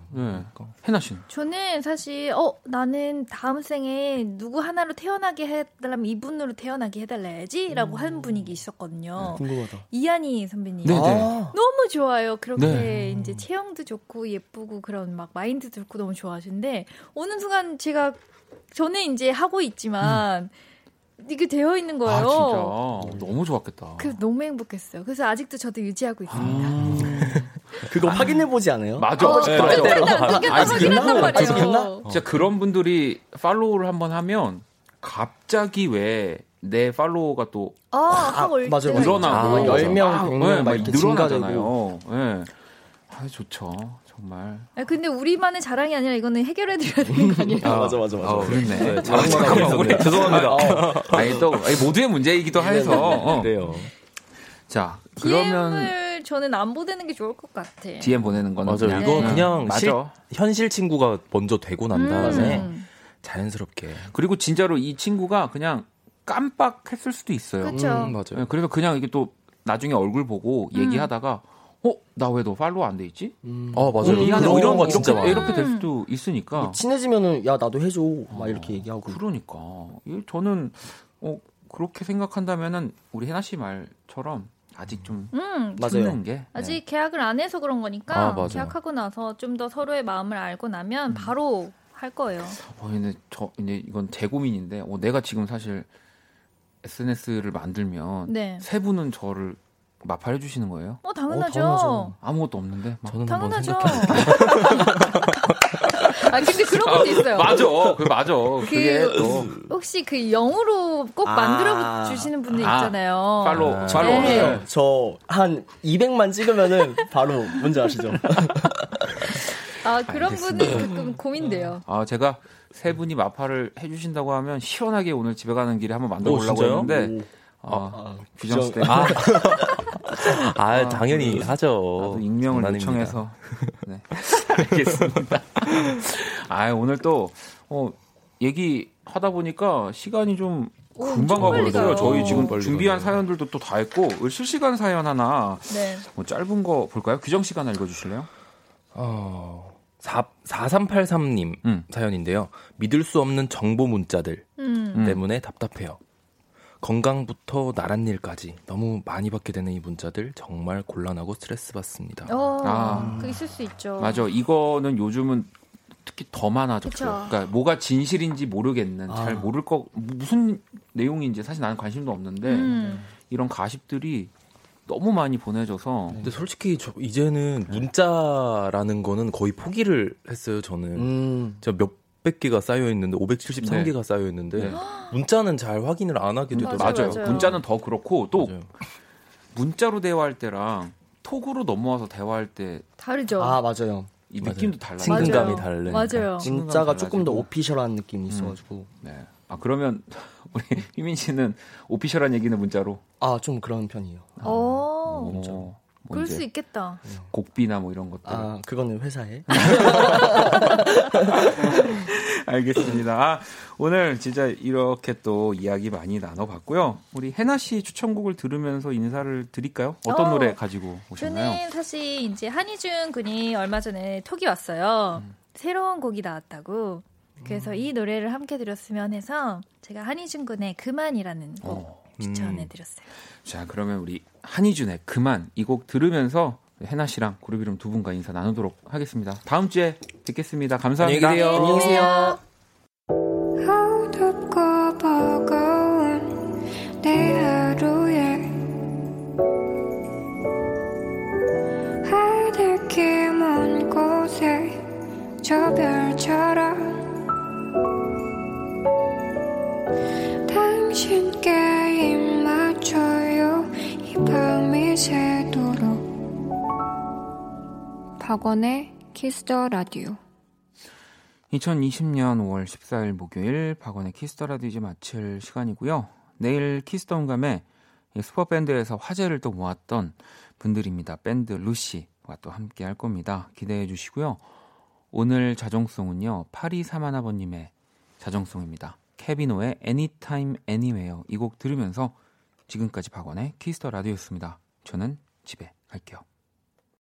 해나 씨는 저는 사실 어 나는 다음 생에 누구 하나로 태어나게 해달라면 이분으로 태어나게 해달라야지라고 한 분이 있었거든요. 궁금하다. 이한희 선배님. 네, 네. 아, 너무 좋아요. 그렇게 네. 이제 체형도 좋고 예쁘고 그런 막 마인드도 좋고 너무 좋아하시는데 어느 순간 제가 저는 이제 하고 있지만 이게 되어 있는 거예요. 아 진짜 너무 좋았겠다. 그 너무 행복했어요. 그래서 아직도 저도 유지하고 있습니다. 그거 확인해 보지 않아요? 맞아. 어, 네, 그때 맞아. 일단 그게 아니, 확인한단 말이에요. 진짜 그런 분들이 팔로우를 한번 하면 갑자기 왜 내 팔로워가 또 아, 확올 맞아요, 때가 맞아요. 늘어나고 아, 10명, 막, 100명 네, 막막 이렇게 늘어나잖아요. 예. 아, 좋죠. 정말. 아, 근데 우리만의 자랑이 아니라 이거는 해결해 드려야 되는 거 아니에요? 아, 맞아, 맞아, 맞아. 아, 그렇네. 네, 아, 자랑만 하고. 우리- 죄송합니다. 어. 아니 또 아니, 모두의 문제이기도 해서. 어. 그래요. 자, 그러면 DM을 저는 안 보내는 게 좋을 것 같아. DM 보내는 거는 맞아요. 그냥, 이거 네. 그냥 맞아. 실, 현실 친구가 먼저 되고 난 다음에 음. 자연스럽게. 그리고 진짜로 이 친구가 그냥 깜빡했을 수도 있어요. 그쵸. 음, 맞아요. 네, 그래서 그냥 이게 또 나중에 얼굴 보고 음. 얘기하다가 어, 나 왜 너 팔로우 안 돼 있지? 어, 맞아요. 어, 미안해. 그런 이런 거거 진짜 이렇게, 많아요. 이렇게 될 수도 있으니까. 친해지면은 야 나도 해 줘 막 이렇게 얘기하고 그러니까 이- 저는 어, 그렇게 생각한다면은 우리 해나 씨 말처럼 아직 좀 음, 맞아요. 참는 게 아직 네. 계약을 안 해서 그런 거니까 아, 맞아요. 계약하고 나서 좀 더 서로의 마음을 알고 음. 나면 바로 할 거예요. 어, 근데 저 이제 이건 제 고민인데 어, 내가 지금 사실 SNS를 만들면 네. 세 분은 저를 마팔해 주시는 거예요? 어, 당연하죠. 당연하죠. 아무것도 없는데 막. 저는 한번 당연하죠. 아, 근데 그런 것도 있어요. 맞아, 그 맞아. 그게 또 혹시 그 영어로 꼭 아. 만들어 주시는 분들 아, 있잖아요. 팔로 아. 팔로 네. 네. 저한 200만 찍으면은 바로 뭔지 아시죠? 아, 그런 알겠습니다. 분들 가끔 고민돼요. 아 제가 세 분이 마팔을 해주신다고 하면 시원하게 오늘 집에 가는 길에 한번 만들어 오, 보려고? 했는데 오. 아, 아, 규정 씨 규정- 때문에 아, 당연히 나도 하죠. 익명을 장난입니다. 요청해서 네. 알겠습니다. 아 오늘 또 어, 얘기 하다 보니까 시간이 좀 오, 금방 가버렸어요. 가요. 저희 지금 준비한 가네요. 사연들도 또 다 했고 실시간 사연 하나 네. 뭐 짧은 거 볼까요? 규정 하나 읽어주실래요? 어, 4, 4383님 음. 사연인데요. 믿을 수 없는 정보 문자들 음. 음. 때문에 답답해요. 건강부터 나란 일까지 너무 많이 받게 되는 이 문자들 정말 곤란하고 스트레스 받습니다. 어, 아. 그 있을 수 있죠. 맞아. 이거는 요즘은 특히 더 많아졌죠. 그쵸. 그러니까 뭐가 진실인지 모르겠는, 아. 잘 모를 거 무슨 내용인지 사실 나는 관심도 없는데 음. 이런 가십들이 너무 많이 보내져서 근데 솔직히 저 이제는 문자라는 거는 거의 포기를 했어요. 저는 음. 제가 몇 백 개가 쌓여 있는데 573개가 쌓여 있는데 네. 문자는 잘 확인을 안 하게 되더라고요. 맞아요. 맞아요. 문자는 더 그렇고 또 맞아요. 문자로 대화할 때랑 톡으로 넘어와서 대화할 때이 다르죠. 아 맞아요. 느낌도 달라요. 친근감이. 다르니까. 맞아요. 문자가 조금 더. 오피셜한 느낌이 있어가지고 네. 아 그러면 우리 휘민 씨는 오피셜한 얘기는 문자로. 아 좀 그런 편이에요. 어. 어, 뭐 그럴 수 있겠다. 곡비나 뭐 이런 것들. 아 그거는 회사에 알겠습니다. 아, 오늘 진짜 이렇게 또 이야기 많이 나눠봤고요. 우리 해나 씨 추천곡을 들으면서 인사를 드릴까요? 어떤 어, 노래 가지고 오셨나요? 저는 사실 이제 한희준 군이 얼마 전에 톡이 왔어요. 음. 새로운 곡이 나왔다고. 그래서 이 노래를 함께 들었으면 해서 제가 한희준 군의 그만이라는 곡 어. 추천해드렸어요. 자, 그러면 우리 한희준의 그만 이 곡 들으면서 해나 씨랑 그룹 이름 두 분과 인사 나누도록 하겠습니다. 다음 주에 뵙겠습니다. 감사합니다. 안녕히 계세요. 안녕히 계세요. 박원의 Kiss the Radio 2020년 5월 14일 목요일 박원의 Kiss the Radio 이제 마칠 시간이고요. 내일 Kiss the 음감회 슈퍼밴드에서 화제를 또 모았던 분들입니다. 밴드 루시와 또 함께 할 겁니다. 기대해 주시고요. 오늘 자정송은요. 8231번님의 자정송입니다. Kevin Oh의 Anytime Anywhere 이 곡 들으면서 지금까지 박원의 Kiss the Radio였습니다. 저는 집에 갈게요.